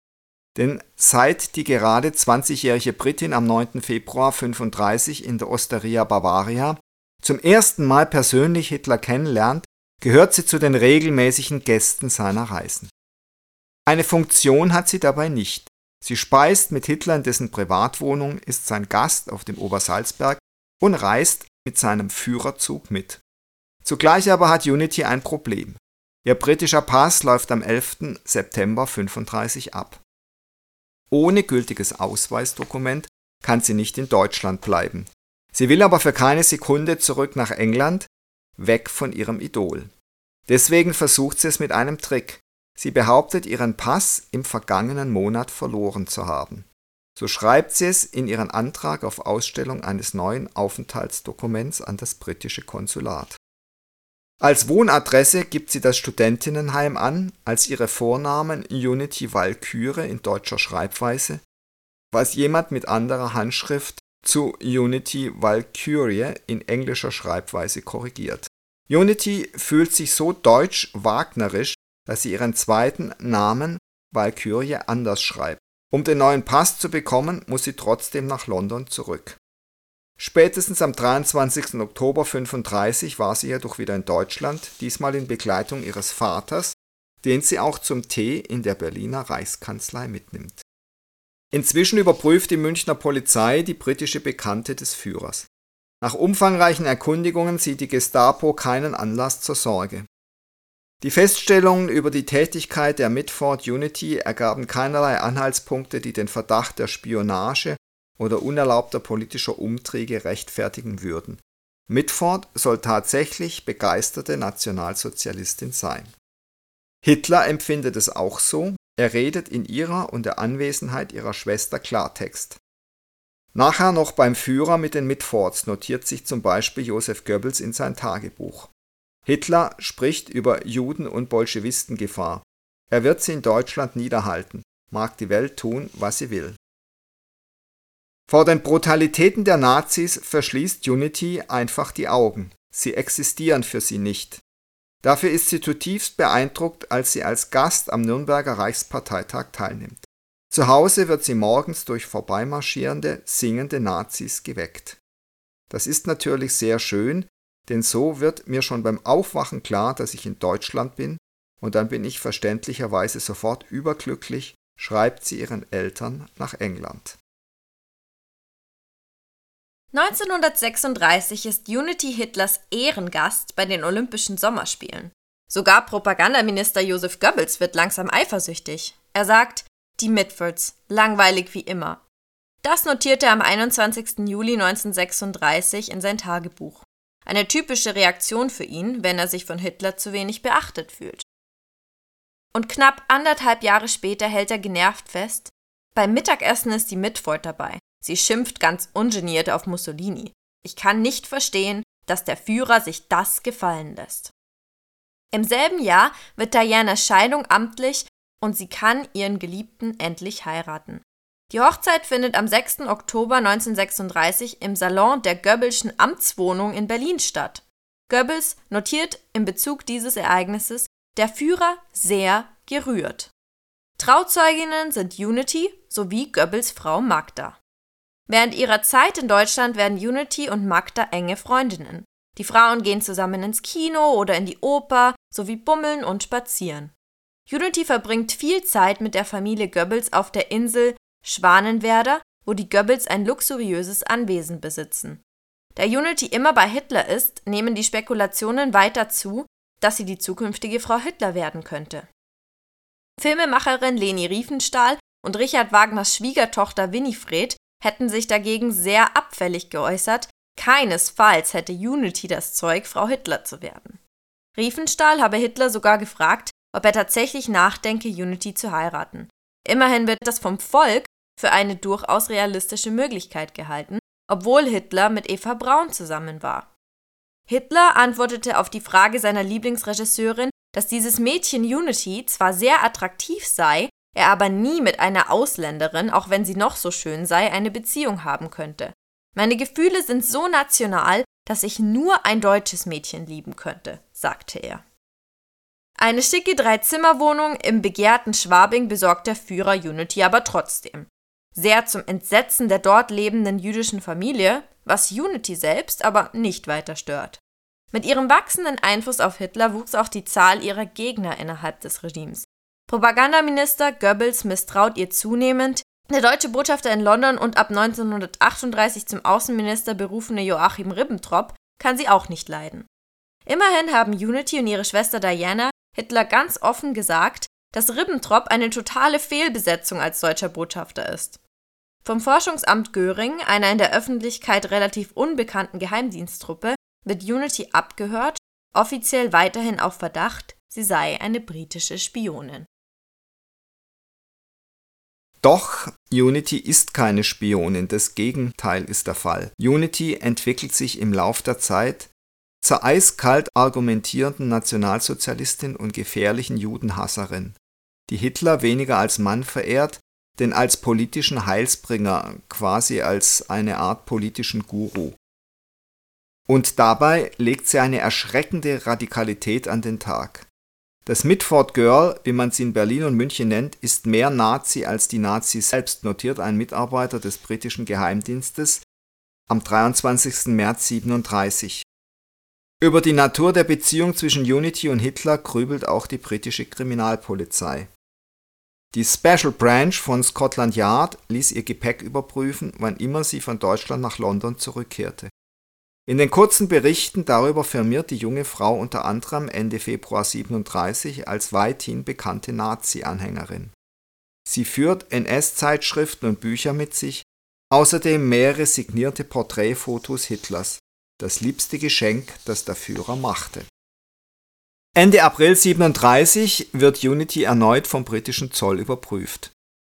denn seit die gerade 20-jährige Britin am 9. Februar 1935 in der Osteria Bavaria zum ersten Mal persönlich Hitler kennenlernt, gehört sie zu den regelmäßigen Gästen seiner Reisen. Eine Funktion hat sie dabei nicht. Sie speist mit Hitler in dessen Privatwohnung, ist sein Gast auf dem Obersalzberg und reist mit seinem Führerzug mit. Zugleich aber hat Unity ein Problem. Ihr britischer Pass läuft am 11. September 1935 ab. Ohne gültiges Ausweisdokument kann sie nicht in Deutschland bleiben. Sie will aber für keine Sekunde zurück nach England, weg von ihrem Idol. Deswegen versucht sie es mit einem Trick. Sie behauptet, ihren Pass im vergangenen Monat verloren zu haben. So schreibt sie es in ihren Antrag auf Ausstellung eines neuen Aufenthaltsdokuments an das britische Konsulat. Als Wohnadresse gibt sie das Studentinnenheim an, als ihre Vornamen Unity Walküre in deutscher Schreibweise, was jemand mit anderer Handschrift zu Unity Walkürie in englischer Schreibweise korrigiert. Unity fühlt sich so deutsch-wagnerisch, dass sie ihren zweiten Namen Walkürie anders schreibt. Um den neuen Pass zu bekommen, muss sie trotzdem nach London zurück. Spätestens am 23. Oktober 1935 war sie jedoch wieder in Deutschland, diesmal in Begleitung ihres Vaters, den sie auch zum Tee in der Berliner Reichskanzlei mitnimmt. Inzwischen überprüft die Münchner Polizei die britische Bekannte des Führers. Nach umfangreichen Erkundigungen sieht die Gestapo keinen Anlass zur Sorge. Die Feststellungen über die Tätigkeit der Mitford Unity ergaben keinerlei Anhaltspunkte, die den Verdacht der Spionage oder unerlaubter politischer Umtriebe rechtfertigen würden. Mitford soll tatsächlich begeisterte Nationalsozialistin sein. Hitler empfindet es auch so, er redet in ihrer und der Anwesenheit ihrer Schwester Klartext. Nachher noch beim Führer mit den Mitfords notiert sich zum Beispiel Josef Goebbels in sein Tagebuch. Hitler spricht über Juden- und Bolschewistengefahr. Er wird sie in Deutschland niederhalten, mag die Welt tun, was sie will. Vor den Brutalitäten der Nazis verschließt Unity einfach die Augen. Sie existieren für sie nicht. Dafür ist sie zutiefst beeindruckt, als sie als Gast am Nürnberger Reichsparteitag teilnimmt. Zu Hause wird sie morgens durch vorbeimarschierende, singende Nazis geweckt. Das ist natürlich sehr schön, denn so wird mir schon beim Aufwachen klar, dass ich in Deutschland bin, und dann bin ich verständlicherweise sofort überglücklich, schreibt sie ihren Eltern nach England. 1936 ist Unity Hitlers Ehrengast bei den Olympischen Sommerspielen. Sogar Propagandaminister Joseph Goebbels wird langsam eifersüchtig. Er sagt, die Mitfords, langweilig wie immer. Das notierte er am 21. Juli 1936 in sein Tagebuch. Eine typische Reaktion für ihn, wenn er sich von Hitler zu wenig beachtet fühlt. Und knapp anderthalb Jahre später hält er genervt fest, beim Mittagessen ist die Mitford dabei. Sie schimpft ganz ungeniert auf Mussolini. Ich kann nicht verstehen, dass der Führer sich das gefallen lässt. Im selben Jahr wird Dianas Scheidung amtlich und sie kann ihren Geliebten endlich heiraten. Die Hochzeit findet am 6. Oktober 1936 im Salon der Goebbelschen Amtswohnung in Berlin statt. Goebbels notiert in Bezug dieses Ereignisses der Führer sehr gerührt. Trauzeuginnen sind Unity sowie Goebbels Frau Magda. Während ihrer Zeit in Deutschland werden Unity und Magda enge Freundinnen. Die Frauen gehen zusammen ins Kino oder in die Oper, sowie bummeln und spazieren. Unity verbringt viel Zeit mit der Familie Goebbels auf der Insel Schwanenwerder, wo die Goebbels ein luxuriöses Anwesen besitzen. Da Unity immer bei Hitler ist, nehmen die Spekulationen weiter zu, dass sie die zukünftige Frau Hitler werden könnte. Filmemacherin Leni Riefenstahl und Richard Wagners Schwiegertochter Winifred hätten sich dagegen sehr abfällig geäußert, keinesfalls hätte Unity das Zeug, Frau Hitler zu werden. Riefenstahl habe Hitler sogar gefragt, ob er tatsächlich nachdenke, Unity zu heiraten. Immerhin wird das vom Volk für eine durchaus realistische Möglichkeit gehalten, obwohl Hitler mit Eva Braun zusammen war. Hitler antwortete auf die Frage seiner Lieblingsregisseurin, dass dieses Mädchen Unity zwar sehr attraktiv sei, er aber nie mit einer Ausländerin, auch wenn sie noch so schön sei, eine Beziehung haben könnte. Meine Gefühle sind so national, dass ich nur ein deutsches Mädchen lieben könnte, sagte er. Eine schicke Dreizimmerwohnung im begehrten Schwabing besorgt der Führer Unity aber trotzdem. Sehr zum Entsetzen der dort lebenden jüdischen Familie, was Unity selbst aber nicht weiter stört. Mit ihrem wachsenden Einfluss auf Hitler wuchs auch die Zahl ihrer Gegner innerhalb des Regimes. Propagandaminister Goebbels misstraut ihr zunehmend, der deutsche Botschafter in London und ab 1938 zum Außenminister berufene Joachim Ribbentrop kann sie auch nicht leiden. Immerhin haben Unity und ihre Schwester Diana Hitler ganz offen gesagt, dass Ribbentrop eine totale Fehlbesetzung als deutscher Botschafter ist. Vom Forschungsamt Göring, einer in der Öffentlichkeit relativ unbekannten Geheimdiensttruppe, wird Unity abgehört, offiziell weiterhin auf Verdacht, sie sei eine britische Spionin. Doch Unity ist keine Spionin, das Gegenteil ist der Fall. Unity entwickelt sich im Lauf der Zeit zur eiskalt argumentierenden Nationalsozialistin und gefährlichen Judenhasserin, die Hitler weniger als Mann verehrt, denn als politischen Heilsbringer, quasi als eine Art politischen Guru. Und dabei legt sie eine erschreckende Radikalität an den Tag. Das Mitford Girl, wie man sie in Berlin und München nennt, ist mehr Nazi als die Nazis selbst, notiert ein Mitarbeiter des britischen Geheimdienstes am 23. März 37. Über die Natur der Beziehung zwischen Unity und Hitler grübelt auch die britische Kriminalpolizei. Die Special Branch von Scotland Yard ließ ihr Gepäck überprüfen, wann immer sie von Deutschland nach London zurückkehrte. In den kurzen Berichten darüber firmiert die junge Frau unter anderem Ende Februar 37 als weithin bekannte Nazi-Anhängerin. Sie führt NS-Zeitschriften und Bücher mit sich, außerdem mehrere signierte Porträtfotos Hitlers, das liebste Geschenk, das der Führer machte. Ende April 37 wird Unity erneut vom britischen Zoll überprüft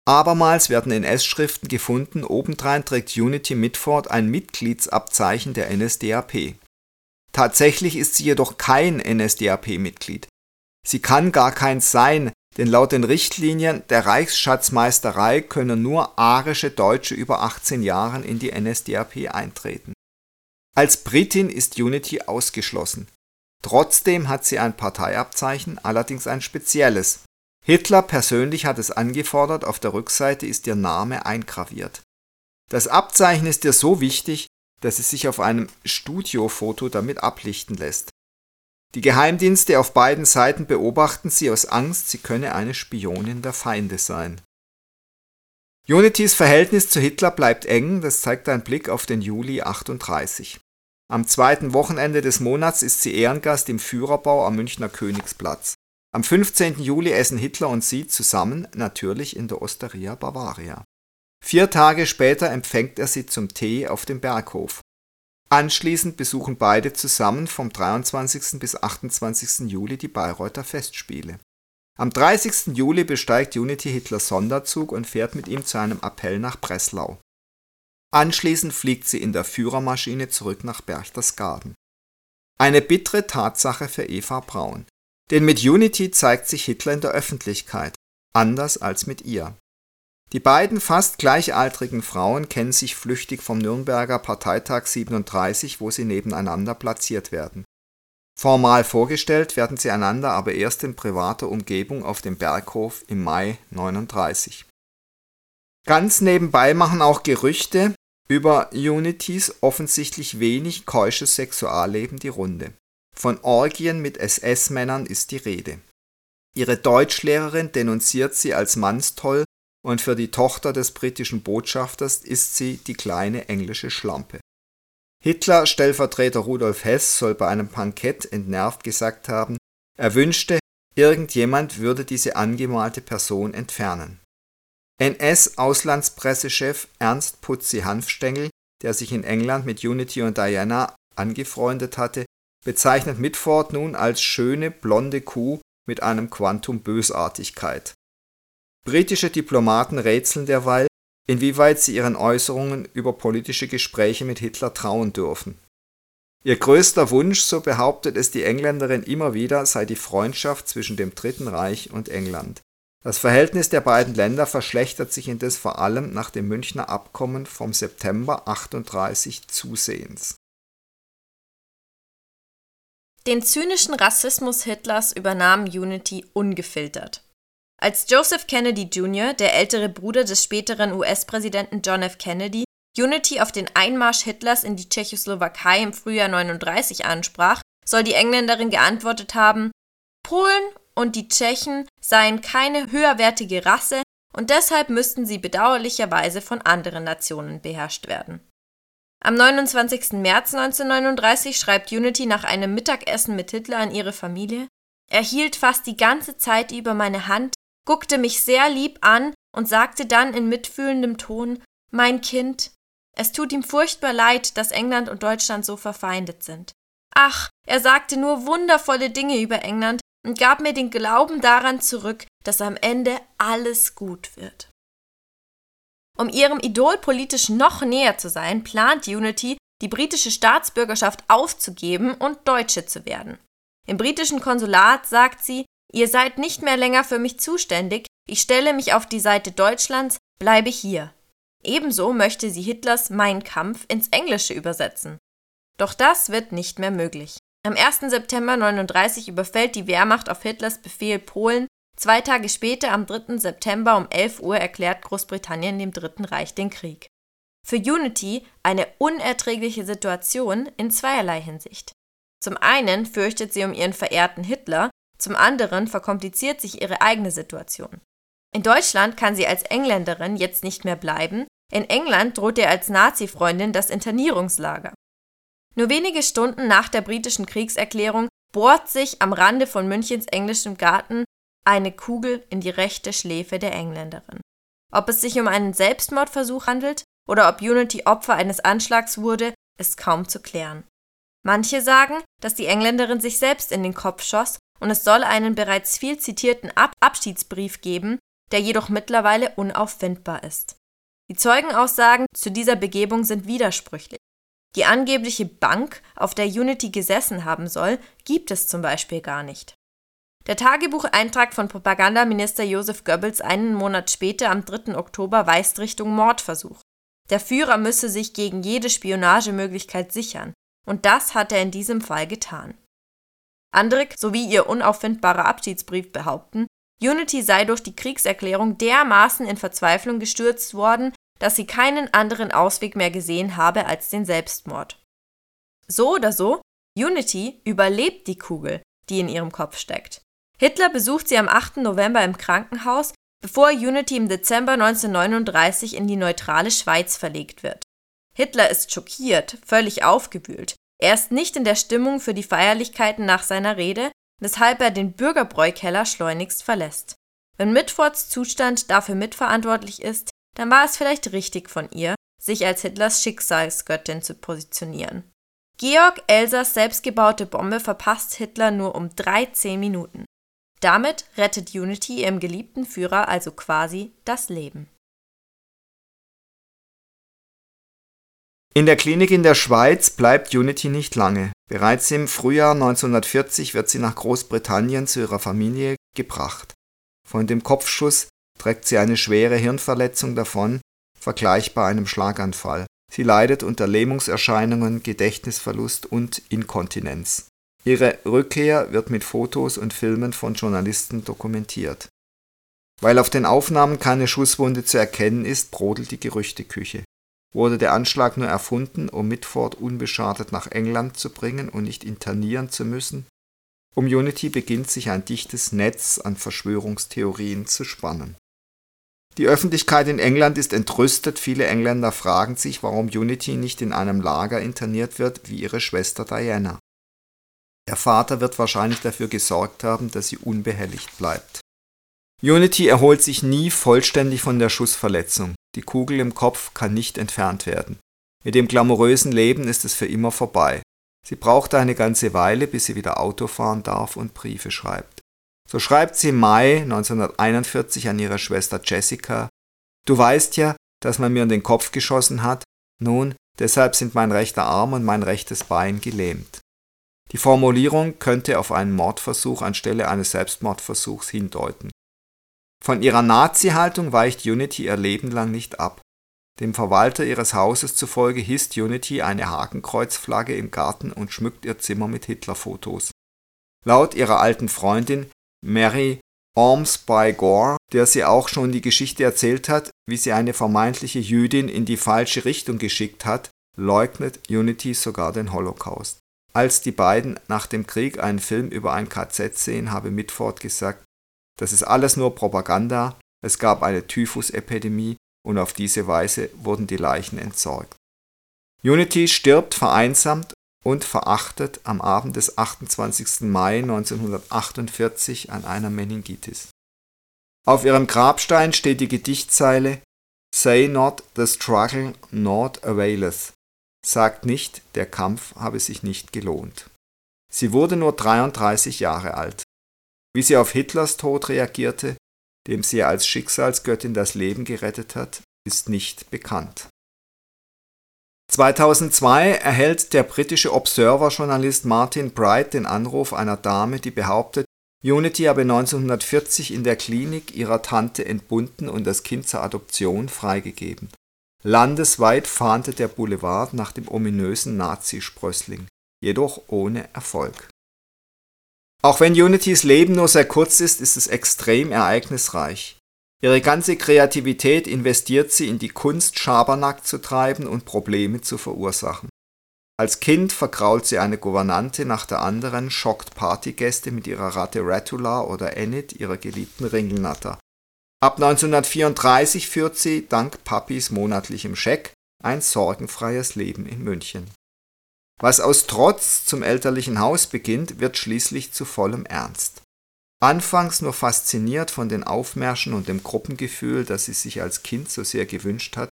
Abermals werden NS-Schriften gefunden, obendrein trägt Unity Mitford ein Mitgliedsabzeichen der NSDAP. Tatsächlich ist sie jedoch kein NSDAP-Mitglied. Sie kann gar keins sein, denn laut den Richtlinien der Reichsschatzmeisterei können nur arische Deutsche über 18 Jahren in die NSDAP eintreten. Als Britin ist Unity ausgeschlossen. Trotzdem hat sie ein Parteiabzeichen, allerdings ein spezielles, Hitler persönlich hat es angefordert, auf der Rückseite ist ihr Name eingraviert. Das Abzeichen ist ihr so wichtig, dass es sich auf einem Studiofoto damit ablichten lässt. Die Geheimdienste auf beiden Seiten beobachten sie aus Angst, sie könne eine Spionin der Feinde sein. Unities Verhältnis zu Hitler bleibt eng, das zeigt ein Blick auf den Juli 38. Am zweiten Wochenende des Monats ist sie Ehrengast im Führerbau am Münchner Königsplatz. Am 15. Juli essen Hitler und sie zusammen, natürlich in der Osteria Bavaria. Vier Tage später empfängt er sie zum Tee auf dem Berghof. Anschließend besuchen beide zusammen vom 23. bis 28. Juli die Bayreuther Festspiele. Am 30. Juli besteigt Unity Hitlers Sonderzug und fährt mit ihm zu einem Appell nach Breslau. Anschließend fliegt sie in der Führermaschine zurück nach Berchtesgaden. Eine bittere Tatsache für Eva Braun. Denn mit Unity zeigt sich Hitler in der Öffentlichkeit, anders als mit ihr. Die beiden fast gleichaltrigen Frauen kennen sich flüchtig vom Nürnberger Parteitag 37, wo sie nebeneinander platziert werden. Formal vorgestellt werden sie einander aber erst in privater Umgebung auf dem Berghof im Mai 39. Ganz nebenbei machen auch Gerüchte über Unities offensichtlich wenig keusches Sexualleben die Runde. Von Orgien mit SS-Männern ist die Rede. Ihre Deutschlehrerin denunziert sie als Mannstoll und für die Tochter des britischen Botschafters ist sie die kleine englische Schlampe. Hitler-Stellvertreter Rudolf Hess soll bei einem Bankett entnervt gesagt haben, er wünschte, irgendjemand würde diese angemalte Person entfernen. NS-Auslandspressechef Ernst Putzi Hanfstengel, der sich in England mit Unity und Diana angefreundet hatte, bezeichnet Mitford nun als schöne blonde Kuh mit einem Quantum Bösartigkeit. Britische Diplomaten rätseln derweil, inwieweit sie ihren Äußerungen über politische Gespräche mit Hitler trauen dürfen. Ihr größter Wunsch, so behauptet es die Engländerin immer wieder, sei die Freundschaft zwischen dem Dritten Reich und England. Das Verhältnis der beiden Länder verschlechtert sich indes vor allem nach dem Münchner Abkommen vom September 38 zusehends. Den zynischen Rassismus Hitlers übernahm Unity ungefiltert. Als Joseph Kennedy Jr., der ältere Bruder des späteren US-Präsidenten John F. Kennedy, Unity auf den Einmarsch Hitlers in die Tschechoslowakei im Frühjahr 39 ansprach, soll die Engländerin geantwortet haben: Polen und die Tschechen seien keine höherwertige Rasse und deshalb müssten sie bedauerlicherweise von anderen Nationen beherrscht werden. Am 29. März 1939 schreibt Unity nach einem Mittagessen mit Hitler an ihre Familie: Er hielt fast die ganze Zeit über meine Hand, guckte mich sehr lieb an und sagte dann in mitfühlendem Ton Mein Kind, es tut ihm furchtbar leid, dass England und Deutschland so verfeindet sind. Ach, er sagte nur wundervolle Dinge über England und gab mir den Glauben daran zurück, dass am Ende alles gut wird. Um ihrem Idol politisch noch näher zu sein, plant Unity, die britische Staatsbürgerschaft aufzugeben und Deutsche zu werden. Im britischen Konsulat sagt sie, Ihr seid nicht mehr länger für mich zuständig, ich stelle mich auf die Seite Deutschlands, bleibe hier. Ebenso möchte sie Hitlers Mein Kampf ins Englische übersetzen. Doch das wird nicht mehr möglich. Am 1. September 1939 überfällt die Wehrmacht auf Hitlers Befehl Polen. Zwei Tage später, am 3. September um 11 Uhr, erklärt Großbritannien dem Dritten Reich den Krieg. Für Unity eine unerträgliche Situation in zweierlei Hinsicht. Zum einen fürchtet sie um ihren verehrten Hitler, zum anderen verkompliziert sich ihre eigene Situation. In Deutschland kann sie als Engländerin jetzt nicht mehr bleiben, in England droht ihr als Nazi-Freundin das Internierungslager. Nur wenige Stunden nach der britischen Kriegserklärung bohrt sich am Rande von Münchens englischem Garten eine Kugel in die rechte Schläfe der Engländerin. Ob es sich um einen Selbstmordversuch handelt oder ob Unity Opfer eines Anschlags wurde, ist kaum zu klären. Manche sagen, dass die Engländerin sich selbst in den Kopf schoss und es soll einen bereits viel zitierten Ab Abschiedsbrief geben, der jedoch mittlerweile unauffindbar ist. Die Zeugenaussagen zu dieser Begebung sind widersprüchlich. Die angebliche Bank, auf der Unity gesessen haben soll, gibt es zum Beispiel gar nicht. Der Tagebucheintrag von Propagandaminister Joseph Goebbels einen Monat später am 3. Oktober weist Richtung Mordversuch. Der Führer müsse sich gegen jede Spionagemöglichkeit sichern, und das hat er in diesem Fall getan. Andere sowie ihr unauffindbarer Abschiedsbrief behaupten, Unity sei durch die Kriegserklärung dermaßen in Verzweiflung gestürzt worden, dass sie keinen anderen Ausweg mehr gesehen habe als den Selbstmord. So oder so, Unity überlebt die Kugel, die in ihrem Kopf steckt. Hitler besucht sie am 8. November im Krankenhaus, bevor Unity im Dezember 1939 in die neutrale Schweiz verlegt wird. Hitler ist schockiert, völlig aufgewühlt. Er ist nicht in der Stimmung für die Feierlichkeiten nach seiner Rede, weshalb er den Bürgerbräukeller schleunigst verlässt. Wenn Mitfords Zustand dafür mitverantwortlich ist, dann war es vielleicht richtig von ihr, sich als Hitlers Schicksalsgöttin zu positionieren. Georg Elsers selbstgebaute Bombe verpasst Hitler nur um 13 Minuten. Damit rettet Unity ihrem geliebten Führer also quasi das Leben. In der Klinik in der Schweiz bleibt Unity nicht lange. Bereits im Frühjahr 1940 wird sie nach Großbritannien zu ihrer Familie gebracht. Von dem Kopfschuss trägt sie eine schwere Hirnverletzung davon, vergleichbar einem Schlaganfall. Sie leidet unter Lähmungserscheinungen, Gedächtnisverlust und Inkontinenz. Ihre Rückkehr wird mit Fotos und Filmen von Journalisten dokumentiert. Weil auf den Aufnahmen keine Schusswunde zu erkennen ist, brodelt die Gerüchteküche. Wurde der Anschlag nur erfunden, um Mitford unbeschadet nach England zu bringen und nicht internieren zu müssen? Um Unity beginnt sich ein dichtes Netz an Verschwörungstheorien zu spannen. Die Öffentlichkeit in England ist entrüstet, viele Engländer fragen sich, warum Unity nicht in einem Lager interniert wird wie ihre Schwester Diana. Der Vater wird wahrscheinlich dafür gesorgt haben, dass sie unbehelligt bleibt. Unity erholt sich nie vollständig von der Schussverletzung. Die Kugel im Kopf kann nicht entfernt werden. Mit dem glamourösen Leben ist es für immer vorbei. Sie braucht eine ganze Weile, bis sie wieder Auto fahren darf und Briefe schreibt. So schreibt sie im Mai 1941 an ihre Schwester Jessica, Du weißt ja, dass man mir in den Kopf geschossen hat, nun, deshalb sind mein rechter Arm und mein rechtes Bein gelähmt. Die Formulierung könnte auf einen Mordversuch anstelle eines Selbstmordversuchs hindeuten. Von ihrer Nazi-Haltung weicht Unity ihr Leben lang nicht ab. Dem Verwalter ihres Hauses zufolge hisst Unity eine Hakenkreuzflagge im Garten und schmückt ihr Zimmer mit Hitlerfotos. Laut ihrer alten Freundin Mary Ormsby Gore, der sie auch schon die Geschichte erzählt hat, wie sie eine vermeintliche Jüdin in die falsche Richtung geschickt hat, leugnet Unity sogar den Holocaust. Als die beiden nach dem Krieg einen Film über ein KZ sehen, habe Mitford gesagt, das ist alles nur Propaganda, es gab eine Typhusepidemie und auf diese Weise wurden die Leichen entsorgt. Unity stirbt vereinsamt und verachtet am Abend des 28. Mai 1948 an einer Meningitis. Auf ihrem Grabstein steht die Gedichtzeile Say not the struggle not availeth, sagt nicht, der Kampf habe sich nicht gelohnt. Sie wurde nur 33 Jahre alt. Wie sie auf Hitlers Tod reagierte, dem sie als Schicksalsgöttin das Leben gerettet hat, ist nicht bekannt. 2002 erhält der britische Observer-Journalist Martin Bright den Anruf einer Dame, die behauptet, Unity habe 1940 in der Klinik ihrer Tante entbunden und das Kind zur Adoption freigegeben. Landesweit fahnte der Boulevard nach dem ominösen Nazi-Sprössling, jedoch ohne Erfolg. Auch wenn Unitys Leben nur sehr kurz ist, ist es extrem ereignisreich. Ihre ganze Kreativität investiert sie in die Kunst, Schabernack zu treiben und Probleme zu verursachen. Als Kind verkrault sie eine Gouvernante nach der anderen, schockt Partygäste mit ihrer Ratte Ratula oder Enid, ihrer geliebten Ringelnatter. Ab 1934 führt sie, dank Papis monatlichem Scheck, ein sorgenfreies Leben in München. Was aus Trotz zum elterlichen Haus beginnt, wird schließlich zu vollem Ernst. Anfangs nur fasziniert von den Aufmärschen und dem Gruppengefühl, das sie sich als Kind so sehr gewünscht hat,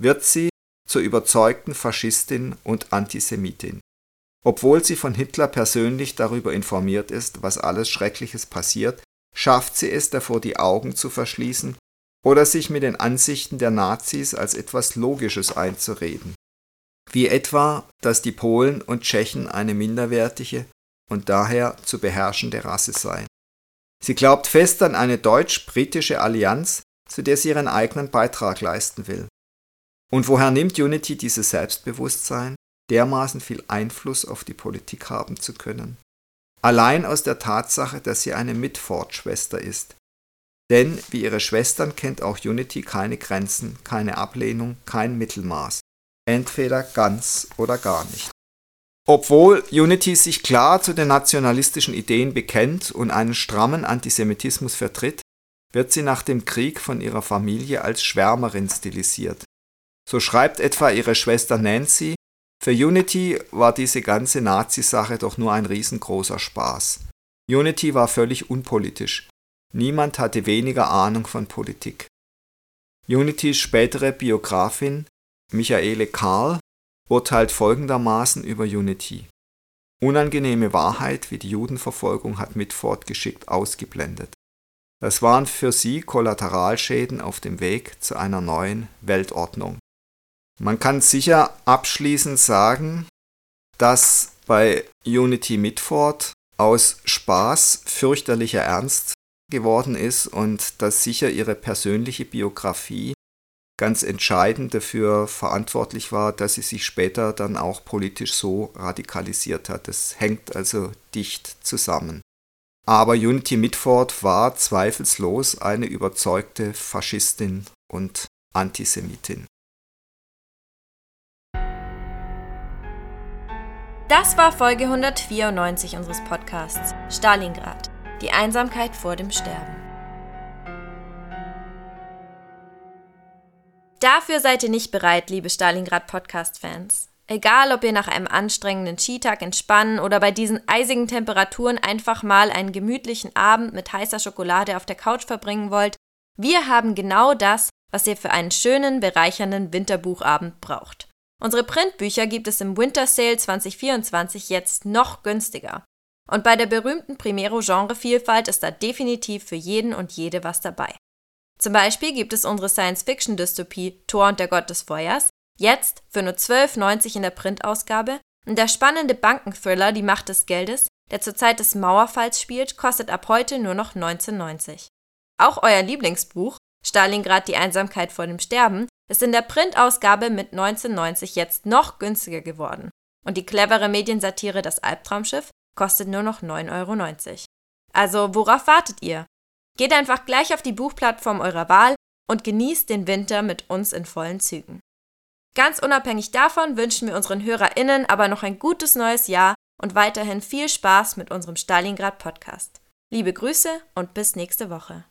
wird sie zur überzeugten Faschistin und Antisemitin. Obwohl sie von Hitler persönlich darüber informiert ist, was alles Schreckliches passiert, schafft sie es davor, die Augen zu verschließen oder sich mit den Ansichten der Nazis als etwas Logisches einzureden. Wie etwa, dass die Polen und Tschechen eine minderwertige und daher zu beherrschende Rasse seien. Sie glaubt fest an eine deutsch-britische Allianz, zu der sie ihren eigenen Beitrag leisten will. Und woher nimmt Unity dieses Selbstbewusstsein, dermaßen viel Einfluss auf die Politik haben zu können? Allein aus der Tatsache, dass sie eine Mitford-Schwester ist. Denn wie ihre Schwestern kennt auch Unity keine Grenzen, keine Ablehnung, kein Mittelmaß. Entweder ganz oder gar nicht. Obwohl Unity sich klar zu den nationalistischen Ideen bekennt und einen strammen Antisemitismus vertritt, wird sie nach dem Krieg von ihrer Familie als Schwärmerin stilisiert. So schreibt etwa ihre Schwester Nancy, für Unity war diese ganze Nazi-Sache doch nur ein riesengroßer Spaß. Unity war völlig unpolitisch. Niemand hatte weniger Ahnung von Politik. Unitys spätere Biografin Michaele Karl urteilt folgendermaßen über Unity. Unangenehme Wahrheit wie die Judenverfolgung hat Mitford geschickt ausgeblendet. Das waren für sie Kollateralschäden auf dem Weg zu einer neuen Weltordnung. Man kann sicher abschließend sagen, dass bei Unity Mitford aus Spaß fürchterlicher Ernst geworden ist und dass sicher ihre persönliche Biografie ganz entscheidend dafür verantwortlich war, dass sie sich später dann auch politisch so radikalisiert hat. Das hängt also dicht zusammen. Aber Unity Mitford war zweifellos eine überzeugte Faschistin und Antisemitin. Das war Folge 194 unseres Podcasts Stalingrad, die Einsamkeit vor dem Sterben. Dafür seid ihr nicht bereit, liebe Stalingrad-Podcast-Fans. Egal, ob ihr nach einem anstrengenden Skitag entspannen oder bei diesen eisigen Temperaturen einfach mal einen gemütlichen Abend mit heißer Schokolade auf der Couch verbringen wollt, wir haben genau das, was ihr für einen schönen, bereichernden Winterbuchabend braucht. Unsere Printbücher gibt es im Winter Sale 2024 jetzt noch günstiger. Und bei der berühmten Primero-Genre-Vielfalt ist da definitiv für jeden und jede was dabei. Zum Beispiel gibt es unsere Science-Fiction-Dystopie Thor und der Gott des Feuers jetzt für nur 12,90 in der Printausgabe und der spannende Bankenthriller Die Macht des Geldes, der zur Zeit des Mauerfalls spielt, kostet ab heute nur noch 19,90. Auch euer Lieblingsbuch Stalingrad die Einsamkeit vor dem Sterben ist in der Printausgabe mit 1990 jetzt noch günstiger geworden. Und die clevere Mediensatire Das Albtraumschiff kostet nur noch 9,90 Euro. Also worauf wartet ihr? Geht einfach gleich auf die Buchplattform eurer Wahl und genießt den Winter mit uns in vollen Zügen. Ganz unabhängig davon wünschen wir unseren HörerInnen aber noch ein gutes neues Jahr und weiterhin viel Spaß mit unserem Stalingrad Podcast. Liebe Grüße und bis nächste Woche.